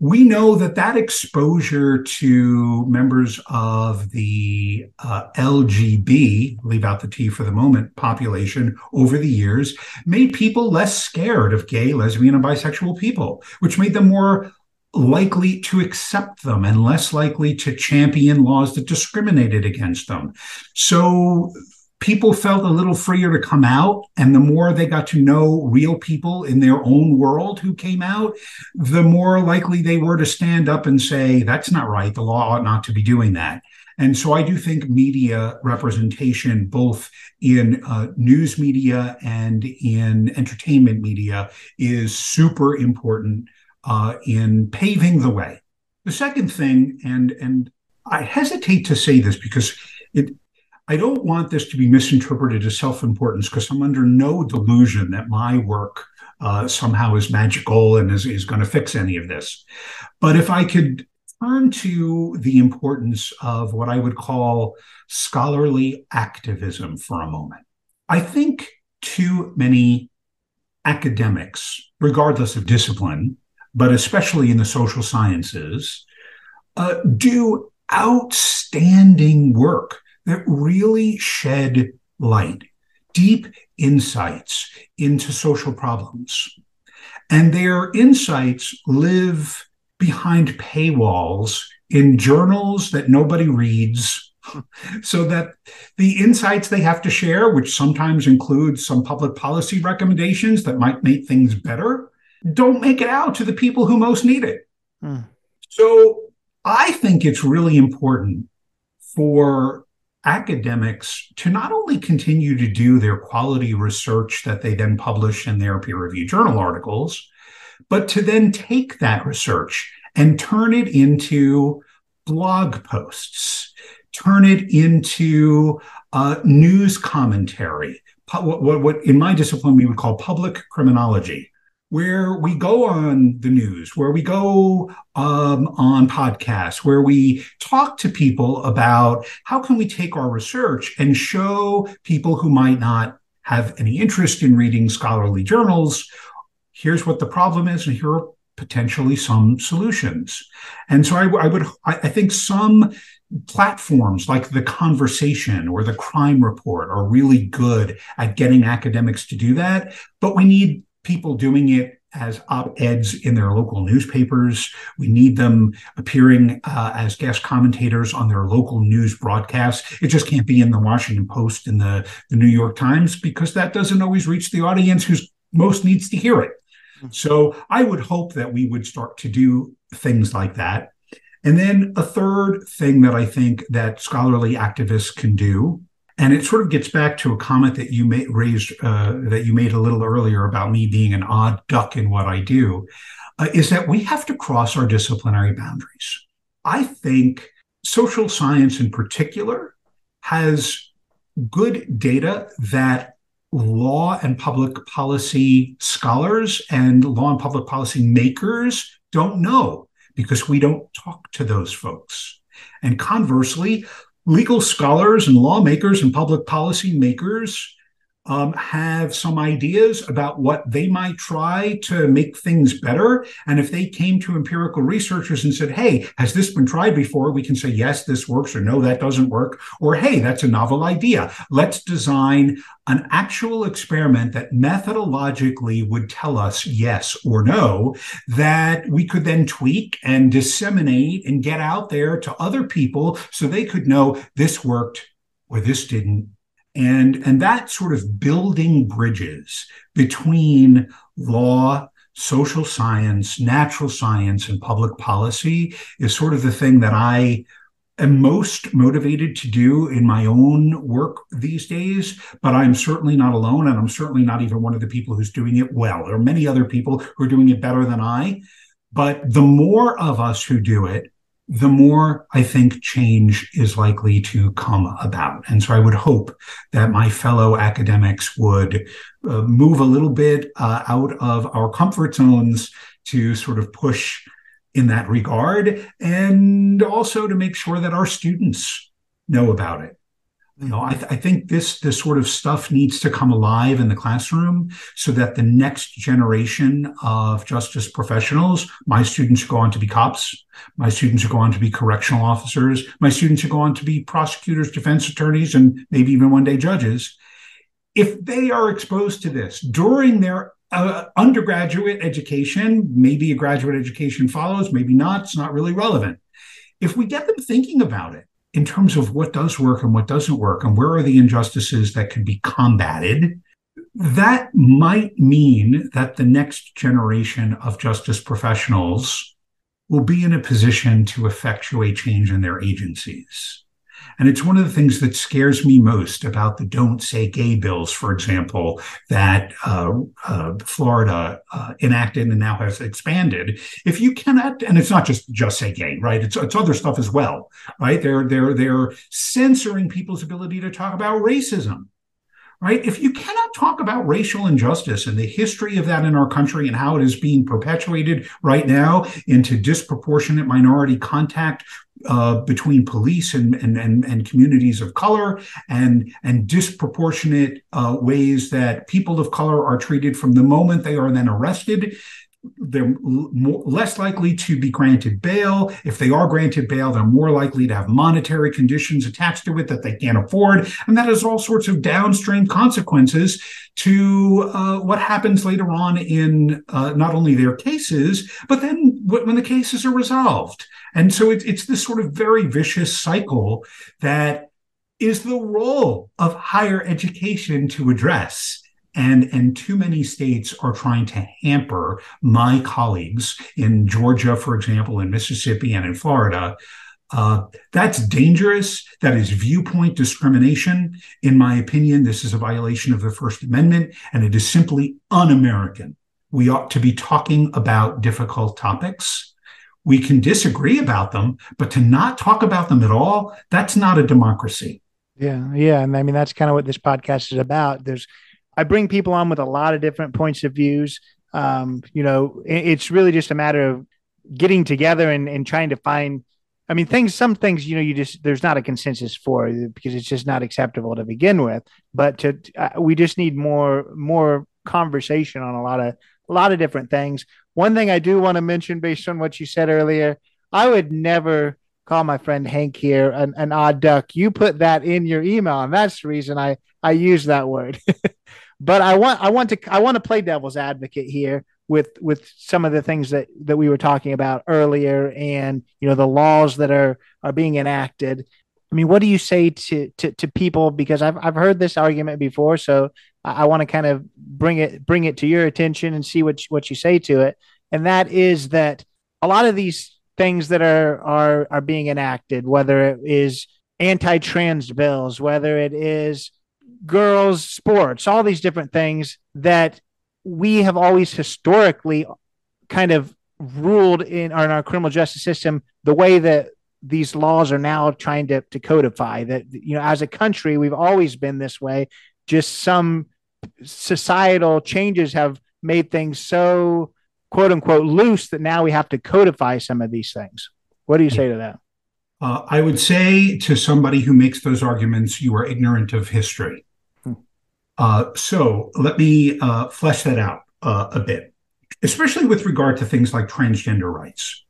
we know that that exposure to members of the uh, LGB, leave out the T for the moment, population over the years made people less scared of gay, lesbian, and bisexual people, which made them more likely to accept them and less likely to champion laws that discriminated against them. So people felt a little freer to come out. And the more they got to know real people in their own world who came out, the more likely they were to stand up and say, that's not right. The law ought not to be doing that. And so I do think media representation, both in uh, news media and in entertainment media, is super important uh, in paving the way. The second thing, and and I hesitate to say this because it I don't want this to be misinterpreted as self importance because I'm under no delusion that my work uh, somehow is magical and is, is going to fix any of this. But if I could turn to the importance of what I would call scholarly activism for a moment, I think too many academics, regardless of discipline, but especially in the social sciences, uh, do outstanding work that really shed light, deep insights into social problems. And their insights live behind paywalls in journals that nobody reads, [laughs] so that the insights they have to share, which sometimes include some public policy recommendations that might make things better, don't make it out to the people who most need it. Hmm. So I think it's really important for academics to not only continue to do their quality research that they then publish in their peer reviewed journal articles, but to then take that research and turn it into blog posts, turn it into uh, news commentary, what, what, what in my discipline we would call public criminology where we go on the news, where we go um, on podcasts, where we talk to people about how can we take our research and show people who might not have any interest in reading scholarly journals, here's what the problem is, and here are potentially some solutions. And so I, I would, I, I think some platforms like the conversation or the crime report are really good at getting academics to do that but we need people doing it as op-eds in their local newspapers. We need them appearing uh, as guest commentators on their local news broadcasts. It just can't be in the Washington Post and the, the New York Times because that doesn't always reach the audience who's most needs to hear it. Hmm. So I would hope that we would start to do things like that. And then a third thing that I think that scholarly activists can do and it sort of gets back to a comment that you made, raised uh, that you made a little earlier about me being an odd duck in what I do, uh, is that we have to cross our disciplinary boundaries. I think social science in particular has good data that law and public policy scholars and law and public policy makers don't know because we don't talk to those folks. And conversely, legal scholars and lawmakers and public policy makers um, have some ideas about what they might try to make things better. And if they came to empirical researchers and said, hey, has this been tried before? We can say, yes, this works, or no, that doesn't work, or hey, that's a novel idea. Let's design an actual experiment that methodologically would tell us yes or no, that we could then tweak and disseminate and get out there to other people so they could know this worked or this didn't and and that sort of building bridges between law social science natural science and public policy is sort of the thing that i am most motivated to do in my own work these days. But i'm certainly not alone and i'm certainly not even one of the people who's doing it well. There are many other people who are doing it better than i. But the more of us who do it the more I think change is likely to come about. And so I would hope that my fellow academics would uh, move a little bit uh, out of our comfort zones to sort of push in that regard and also to make sure that our students know about it you know, I, th- I, think this this sort of stuff needs to come alive in the classroom so that the next generation of justice professionals, my students who go on to be cops, my students who go on to be correctional officers, my students who go on to be prosecutors, defense attorneys, and maybe even one day judges, if they are exposed to this during their uh, undergraduate education, maybe a graduate education follows, maybe not, it's not really relevant. If we get them thinking about it in terms of what does work and what doesn't work, and where are the injustices that can be combated, that might mean that the next generation of justice professionals will be in a position to effectuate change in their agencies. And it's one of the things that scares me most about the don't say gay bills, for example, that uh, uh, Florida uh, enacted and now has expanded. If you cannot, and it's not just just say gay, right? It's, it's other stuff as well, right? They're, they're, they're censoring people's ability to talk about racism right? If you cannot talk about racial injustice and the history of that in our country and how it is being perpetuated right now into disproportionate minority contact uh, between police and, and, and, and, communities of color and, and disproportionate uh, ways that people of color are treated from the moment they are then arrested they're more, less likely to be granted bail. If they are granted bail, they're more likely to have monetary conditions attached to it that they can't afford. And that has all sorts of downstream consequences to uh, what happens later on in uh, not only their cases, but then when the cases are resolved. And so it, it's this sort of very vicious cycle that is the role of higher education to address and and too many states are trying to hamper my colleagues in Georgia, for example, in Mississippi and in Florida. Uh, that's dangerous. That is viewpoint discrimination. In my opinion, this is a violation of the First Amendment, and it is simply un American. We ought to be talking about difficult topics. We can disagree about them, but to not talk about them at all, that's not a democracy. Yeah. Yeah. And I mean, that's kind of what this podcast is about. There's I bring people on with a lot of different points of views. Um, you know, it, it's really just a matter of getting together and, and trying to find. I mean, things. Some things, you know, you just there's not a consensus for because it's just not acceptable to begin with. But to uh, we just need more more conversation on a lot of a lot of different things. One thing I do want to mention, based on what you said earlier, I would never call my friend Hank here an, an odd duck. You put that in your email, and that's the reason I I use that word. [laughs] But I want I want to I want to play devil's advocate here with with some of the things that that we were talking about earlier and you know the laws that are are being enacted. I mean, what do you say to to, to people? Because I've I've heard this argument before, so I, I want to kind of bring it bring it to your attention and see what what you say to it. And that is that a lot of these things that are are are being enacted, whether it is anti-trans bills, whether it is girls, sports, all these different things that we have always historically kind of ruled in our, in our criminal justice system the way that these laws are now trying to, to codify that you know as a country we've always been this way. Just some societal changes have made things so quote unquote loose that now we have to codify some of these things. What do you say to that? Uh, I would say to somebody who makes those arguments, you are ignorant of history. Uh, so let me uh, flesh that out uh, a bit, especially with regard to things like transgender rights.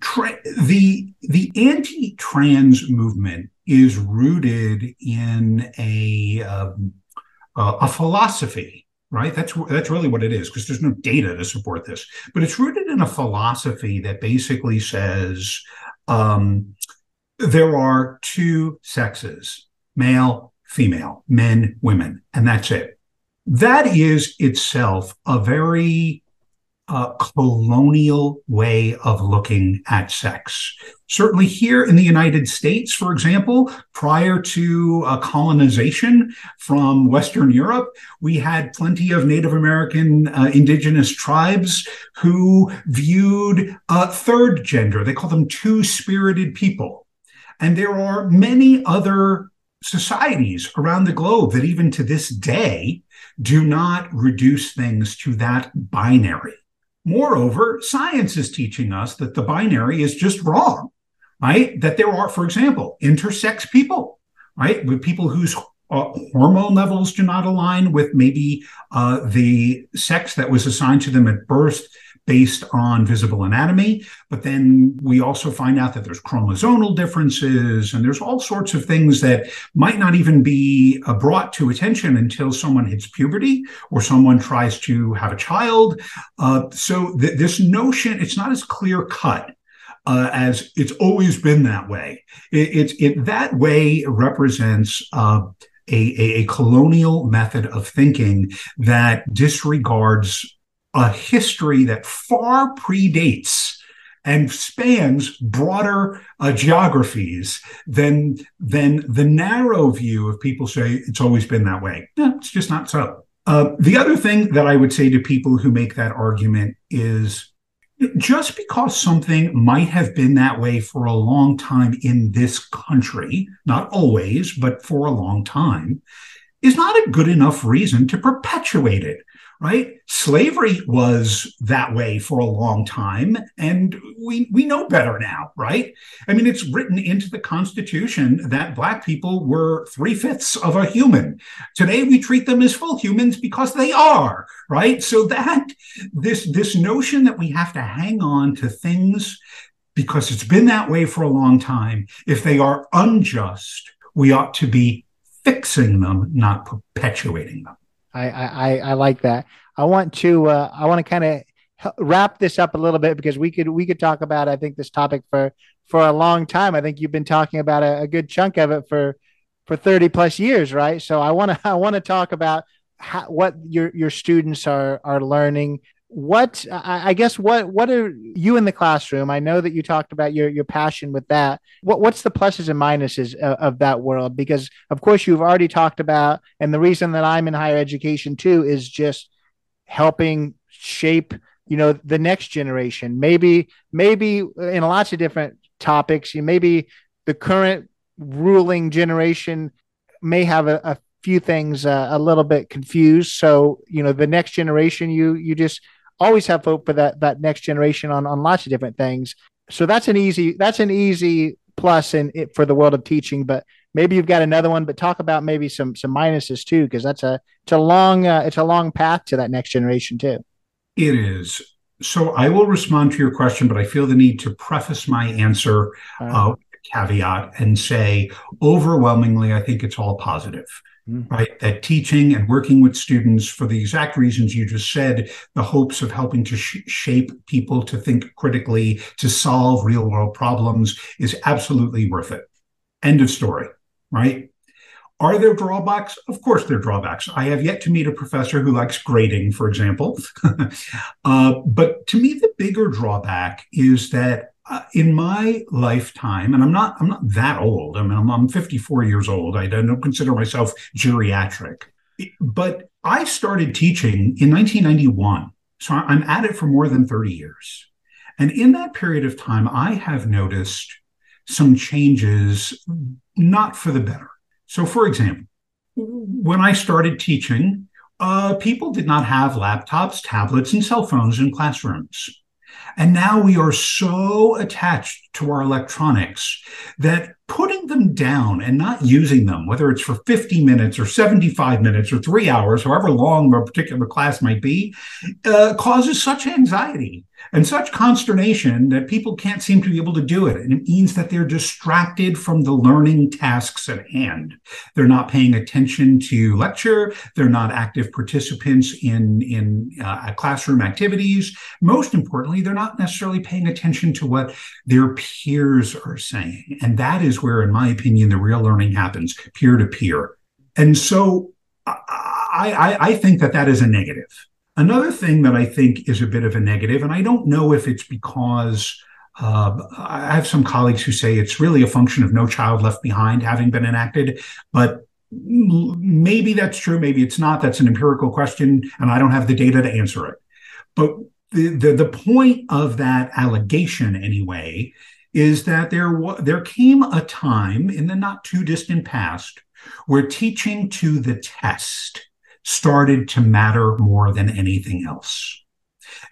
Tra- the the anti-trans movement is rooted in a um, a philosophy right that's that's really what it is because there's no data to support this but it's rooted in a philosophy that basically says um, there are two sexes male female men women and that's it that is itself a very uh, colonial way of looking at sex. Certainly, here in the United States, for example, prior to uh, colonization from Western Europe, we had plenty of Native American uh, indigenous tribes who viewed a third gender. They call them two spirited people. And there are many other societies around the globe that, even to this day, do not reduce things to that binary. Moreover, science is teaching us that the binary is just wrong, right? That there are, for example, intersex people, right? With people whose uh, hormone levels do not align with maybe uh, the sex that was assigned to them at birth based on visible anatomy. But then we also find out that there's chromosomal differences and there's all sorts of things that might not even be uh, brought to attention until someone hits puberty or someone tries to have a child. Uh, so th- this notion, it's not as clear cut. Uh, as it's always been that way. It, it, it that way represents uh, a, a, a, colonial method of thinking that disregards a history that far predates and spans broader uh, geographies than than the narrow view of people say it's always been that way. No, it's just not so. Uh, the other thing that I would say to people who make that argument is just because something might have been that way for a long time in this country, not always, but for a long time, is not a good enough reason to perpetuate it right? Slavery was that way for a long time, and we we know better now, right? I mean, it's written into the Constitution that Black people were three fifths of a human. Today, we treat them as full humans because they are, right? So that this this notion that we have to hang on to things because it's been that way for a long time, if they are unjust, we ought to be fixing them, not perpetuating them. I, I, I like that. I want to uh, I want to kind of wrap this up a little bit because we could we could talk about I think this topic for for a long time. I think you've been talking about a, a good chunk of it for for 30 plus years, right? So I want to [laughs] I want to talk about how, what your your students are are learning what I guess what what are you in the classroom? I know that you talked about your your passion with that. What what's the pluses and minuses of, of, that world? Because of course you've already talked about, and the reason that I'm in higher education too is just helping shape you know the next generation. Maybe maybe in lots of different topics. You maybe the current ruling generation may have a, a few things uh, a little bit confused. So you know the next generation, you you just always have hope for that that next generation on on lots of different things. So that's an easy that's an easy plus in it for the world of teaching. But maybe you've got another one. But talk about maybe some some minuses too, because that's a it's a long uh, it's a long path to that next generation too. It is. So I will respond to your question, but I feel the need to preface my answer uh, caveat and say overwhelmingly, I think it's all positive mm-hmm. right? That teaching and working with students for the exact reasons you just said, the hopes of helping to sh- shape people to think critically, to solve real world problems is absolutely worth it. End of story, right? Are there drawbacks? Of course, there are drawbacks. I have yet to meet a professor who likes grading, for example. [laughs] uh, but to me, the bigger drawback is that uh, in my lifetime, and I'm not I'm not that old. I mean, I'm, I'm 54 years old. I don't consider myself geriatric, but I started teaching in 1991, so I'm at it for more than 30 years. And in that period of time, I have noticed some changes, not for the better. So, for example, when I started teaching, uh, people did not have laptops, tablets, and cell phones in classrooms. And now we are so attached to our electronics that putting them down and not using them, whether it's for 50 minutes or 75 minutes or three hours, however long a particular class might be, uh, causes such anxiety and such consternation that people can't seem to be able to do it. And it means that they're distracted from the learning tasks at hand. They're not paying attention to lecture. They're not active participants in, in uh, classroom activities. Most importantly, they're not necessarily paying attention to what their peers are saying. And that is where, in my opinion, the real learning happens peer to peer. And so I, I, I think that that is a negative. Another thing that I think is a bit of a negative, and I don't know if it's because uh, I have some colleagues who say it's really a function of No Child Left Behind having been enacted, but maybe that's true, maybe it's not. That's an empirical question, and I don't have the data to answer it. But the, the, the point of that allegation, anyway, is that there there came a time in the not too distant past where teaching to the test started to matter more than anything else.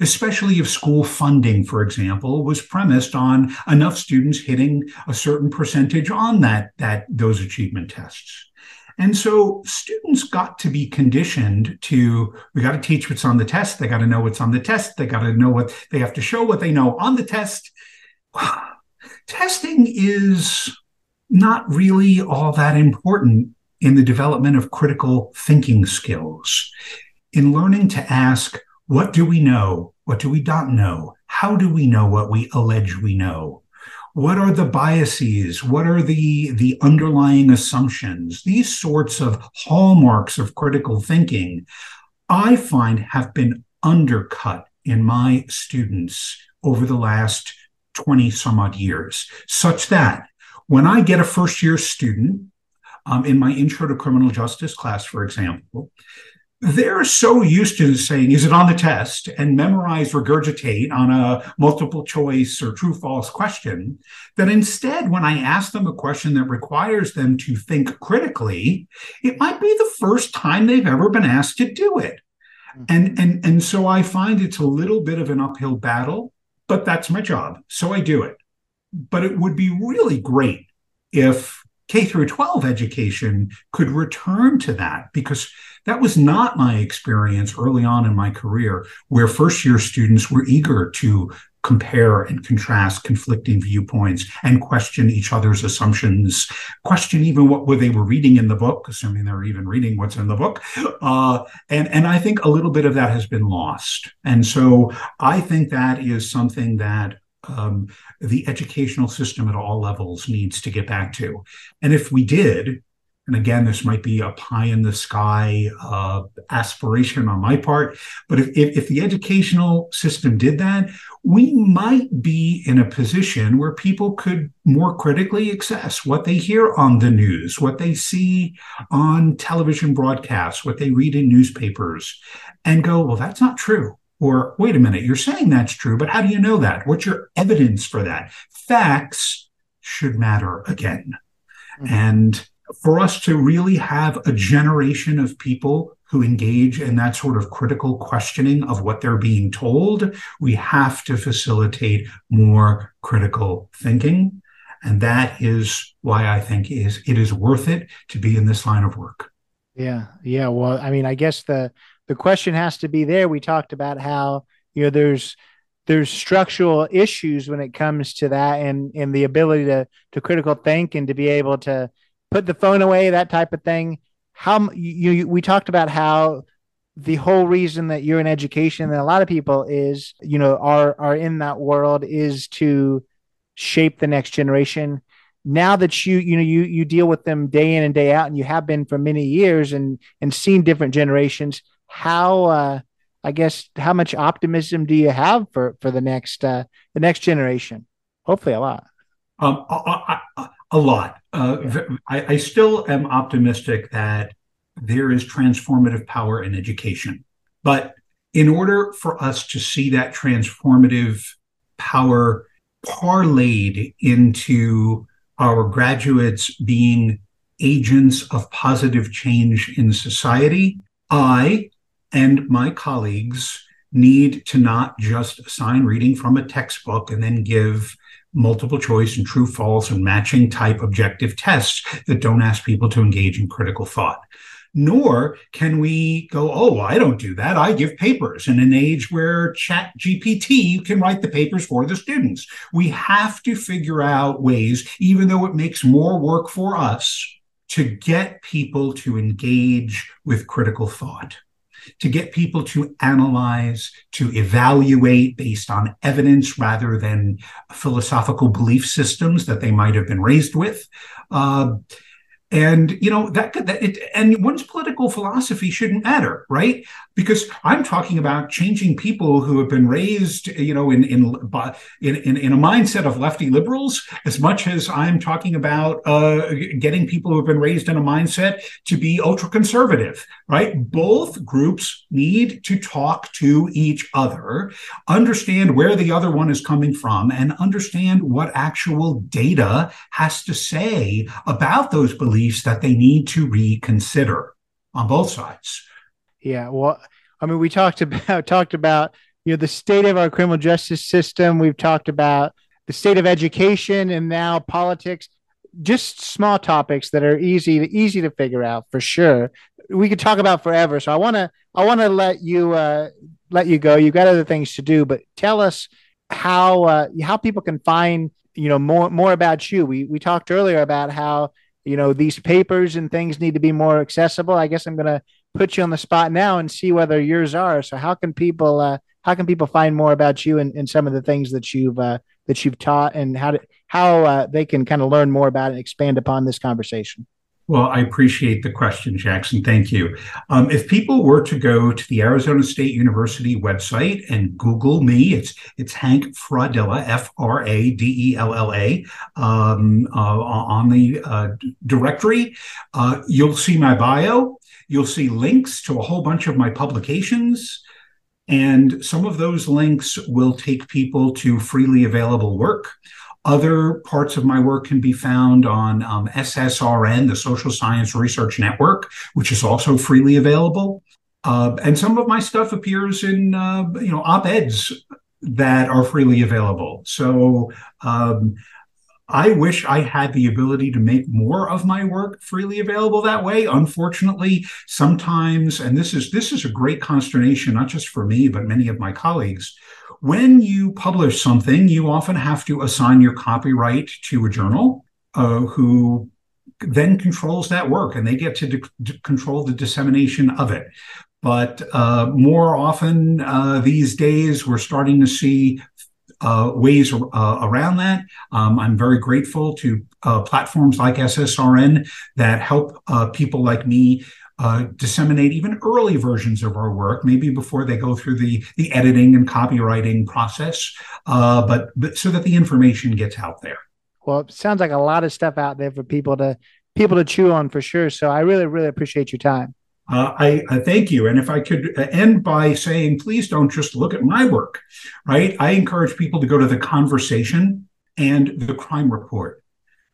Especially if school funding, for example, was premised on enough students hitting a certain percentage on that, that those achievement tests. And so students got to be conditioned to, we got to teach what's on the test. They got to know what's on the test. They got to know what they have to show what they know on the test. [sighs] Testing is not really all that important in the development of critical thinking skills, in learning to ask, what do we know? What do we not know? How do we know what we allege we know? What are the biases? What are the, the underlying assumptions? These sorts of hallmarks of critical thinking, I find have been undercut in my students over the last 20 some odd years, such that when I get a first year student um, in my intro to criminal justice class, for example, they're so used to saying, is it on the test and memorize, regurgitate on a multiple choice or true false question, that instead, when I ask them a question that requires them to think critically, it might be the first time they've ever been asked to do it. Mm-hmm. And, and, and so I find it's a little bit of an uphill battle, but that's my job. So I do it. But it would be really great if K through 12 education could return to that because that was not my experience early on in my career, where first year students were eager to compare and contrast conflicting viewpoints and question each other's assumptions, question even what were they were reading in the book, assuming they're even reading what's in the book. Uh, and, and I think a little bit of that has been lost. And so I think that is something that um, the educational system at all levels needs to get back to. And if we did, and again, this might be a pie in the sky uh, aspiration on my part, but if, if, if the educational system did that, we might be in a position where people could more critically assess what they hear on the news, what they see on television broadcasts, what they read in newspapers, and go, well, that's not true. Or, wait a minute, you're saying that's true, but how do you know that? What's your evidence for that? Facts should matter again. Mm-hmm. And for us to really have a generation of people who engage in that sort of critical questioning of what they're being told, we have to facilitate more critical thinking. And that is why I think is it is worth it to be in this line of work. Yeah. Yeah. Well, I mean, I guess the the question has to be there. We talked about how, you know, there's there's structural issues when it comes to that and and the ability to to critical think and to be able to put the phone away, that type of thing. How you, you we talked about how the whole reason that you're in education and a lot of people is, you know, are are in that world is to shape the next generation now that you you know you you deal with them day in and day out and you have been for many years and and seen different generations how uh, I guess how much optimism do you have for for the next uh, the next generation? Hopefully, a lot. Um, a, a, a lot. Uh, yeah. I, I still am optimistic that there is transformative power in education, but in order for us to see that transformative power parlayed into our graduates being agents of positive change in society, I and my colleagues need to not just assign reading from a textbook and then give multiple choice and true false and matching type objective tests that don't ask people to engage in critical thought nor can we go, oh, I don't do that. I give papers in an age where chat GPT can write the papers for the students. We have to figure out ways, even though it makes more work for us, to get people to engage with critical thought to get people to analyze, to evaluate based on evidence rather than philosophical belief systems that they might have been raised with. Uh, and you know that, that it, and one's political philosophy shouldn't matter right? Because i'm talking about changing people who have been raised you know in in in, in, a mindset of lefty liberals as much as i'm talking about uh, getting people who have been raised in a mindset to be ultra conservative right? Both groups need to talk to each other understand where the other one is coming from and understand what actual data has to say about those beliefs beliefs that they need to reconsider on both sides. Yeah, well, I mean, we talked about [laughs] talked about you know the state of our criminal justice system. We've talked about the state of education and now politics. Just small topics that are easy to easy to figure out for sure. We could talk about forever. So I want to I want to let you uh, let you go. You've got other things to do, but tell us how uh, how people can find you know more more about you. We we talked earlier about how you know these papers and things need to be more accessible. I guess i'm going to put you on the spot now and see whether yours are. So how can people uh, how can people find more about you and, and some of the things that you've uh, that you've taught and how to, how uh, they can kind of learn more about and expand upon this conversation well, I appreciate the question, Jackson. Thank you. Um, if people were to go to the Arizona State University website and Google me, it's it's Hank Fradella, F R A D E L L A, um, uh, on the uh, directory. Uh, you'll see my bio. You'll see links to a whole bunch of my publications. And some of those links will take people to freely available work. Other parts of my work can be found on um, SSRN, the Social Science Research Network, which is also freely available. Uh, and some of my stuff appears in uh, you know op-eds that are freely available. So um, I wish I had the ability to make more of my work freely available that way. Unfortunately, sometimes, and this is this is a great consternation, not just for me, but many of my colleagues when you publish something, you often have to assign your copyright to a journal uh, who then controls that work and they get to de- control the dissemination of it. But uh, more often uh, these days, we're starting to see uh, ways uh, around that. Um, I'm very grateful to uh, platforms like SSRN that help uh, people like me uh, disseminate even early versions of our work, maybe before they go through the the editing and copywriting process, uh, but, but so that the information gets out there. Well, it sounds like a lot of stuff out there for people to people to chew on for sure. So I really really appreciate your time. Uh, I, I, thank you. And if I could end by saying, please don't just look at my work, right? I encourage people to go to the conversation and the crime report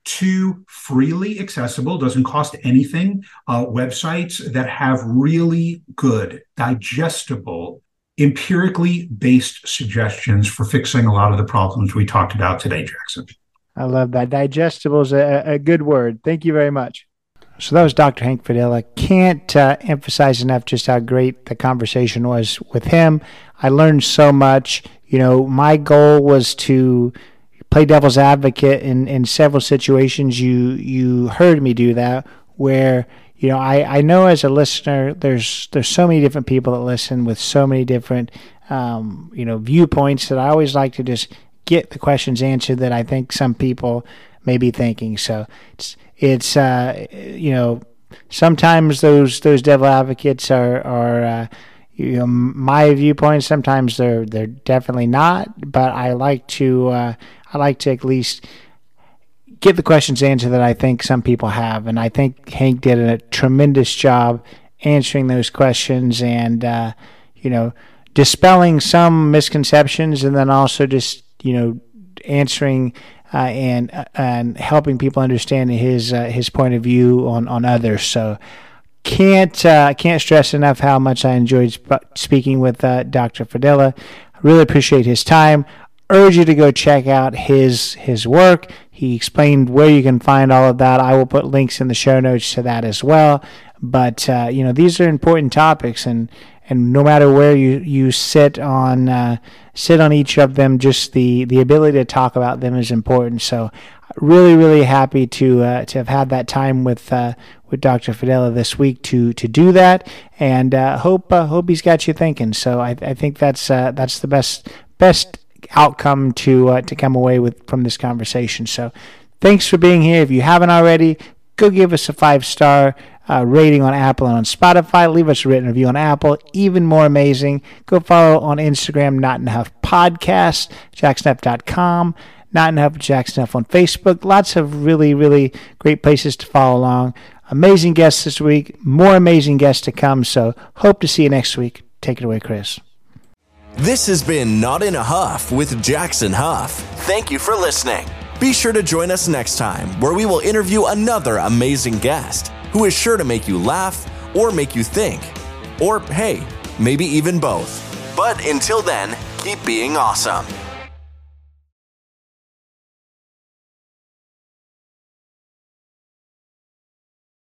two freely accessible, doesn't cost anything, uh, websites that have really good, digestible, empirically based suggestions for fixing a lot of the problems we talked about today, Jackson. I love that. Digestible is a, a good word. Thank you very much. So that was Dr. Hank Fradella. Can't uh, emphasize enough just how great the conversation was with him. I learned so much. You know, my goal was to play devil's advocate in, in several situations. You you heard me do that where you know I, I know as a listener there's there's so many different people that listen with so many different um, you know viewpoints that I always like to just get the questions answered that I think some people may be thinking. So it's it's uh, you know sometimes those those devil advocates are are uh, you know, my viewpoint. sometimes they're they're definitely not but I like to uh, I like to at least get the questions answered that I think some people have. And I think Hank did a tremendous job answering those questions and, uh, you know, dispelling some misconceptions and then also just, you know, answering uh, and uh, and helping people understand his uh, his point of view on, on others. So can't uh, can't stress enough how much I enjoyed sp- speaking with uh, Dr. Fradella. I really appreciate his time. Urge you to go check out his his work. He explained where you can find all of that. I will put links in the show notes to that as well. But uh, you know these are important topics, and and no matter where you you sit on uh, sit on each of them, just the the ability to talk about them is important. So really, really happy to uh, to have had that time with uh, with Dr. Fradella this week to to do that, and uh, hope uh, hope he's got you thinking. So I, I think that's uh, that's the best best outcome to to come away with from this conversation. So thanks for being here. If you haven't already, go give us a five star. Uh, rating on Apple and on Spotify. Leave us a written review on Apple. Even more amazing. Go follow on Instagram, Not in a Huff Podcast, jacksneff.com. Not Enough Jackson F on Facebook. Lots of really, really great places to follow along. Amazing guests this week. More amazing guests to come. So hope to see you next week. Take it away, Chris. This has been Not in a Huff with Jackson Huff. Thank you for listening. Be sure to join us next time where we will interview another amazing guest who is sure to make you laugh or make you think. Or, hey, maybe even both. But until then, keep being awesome.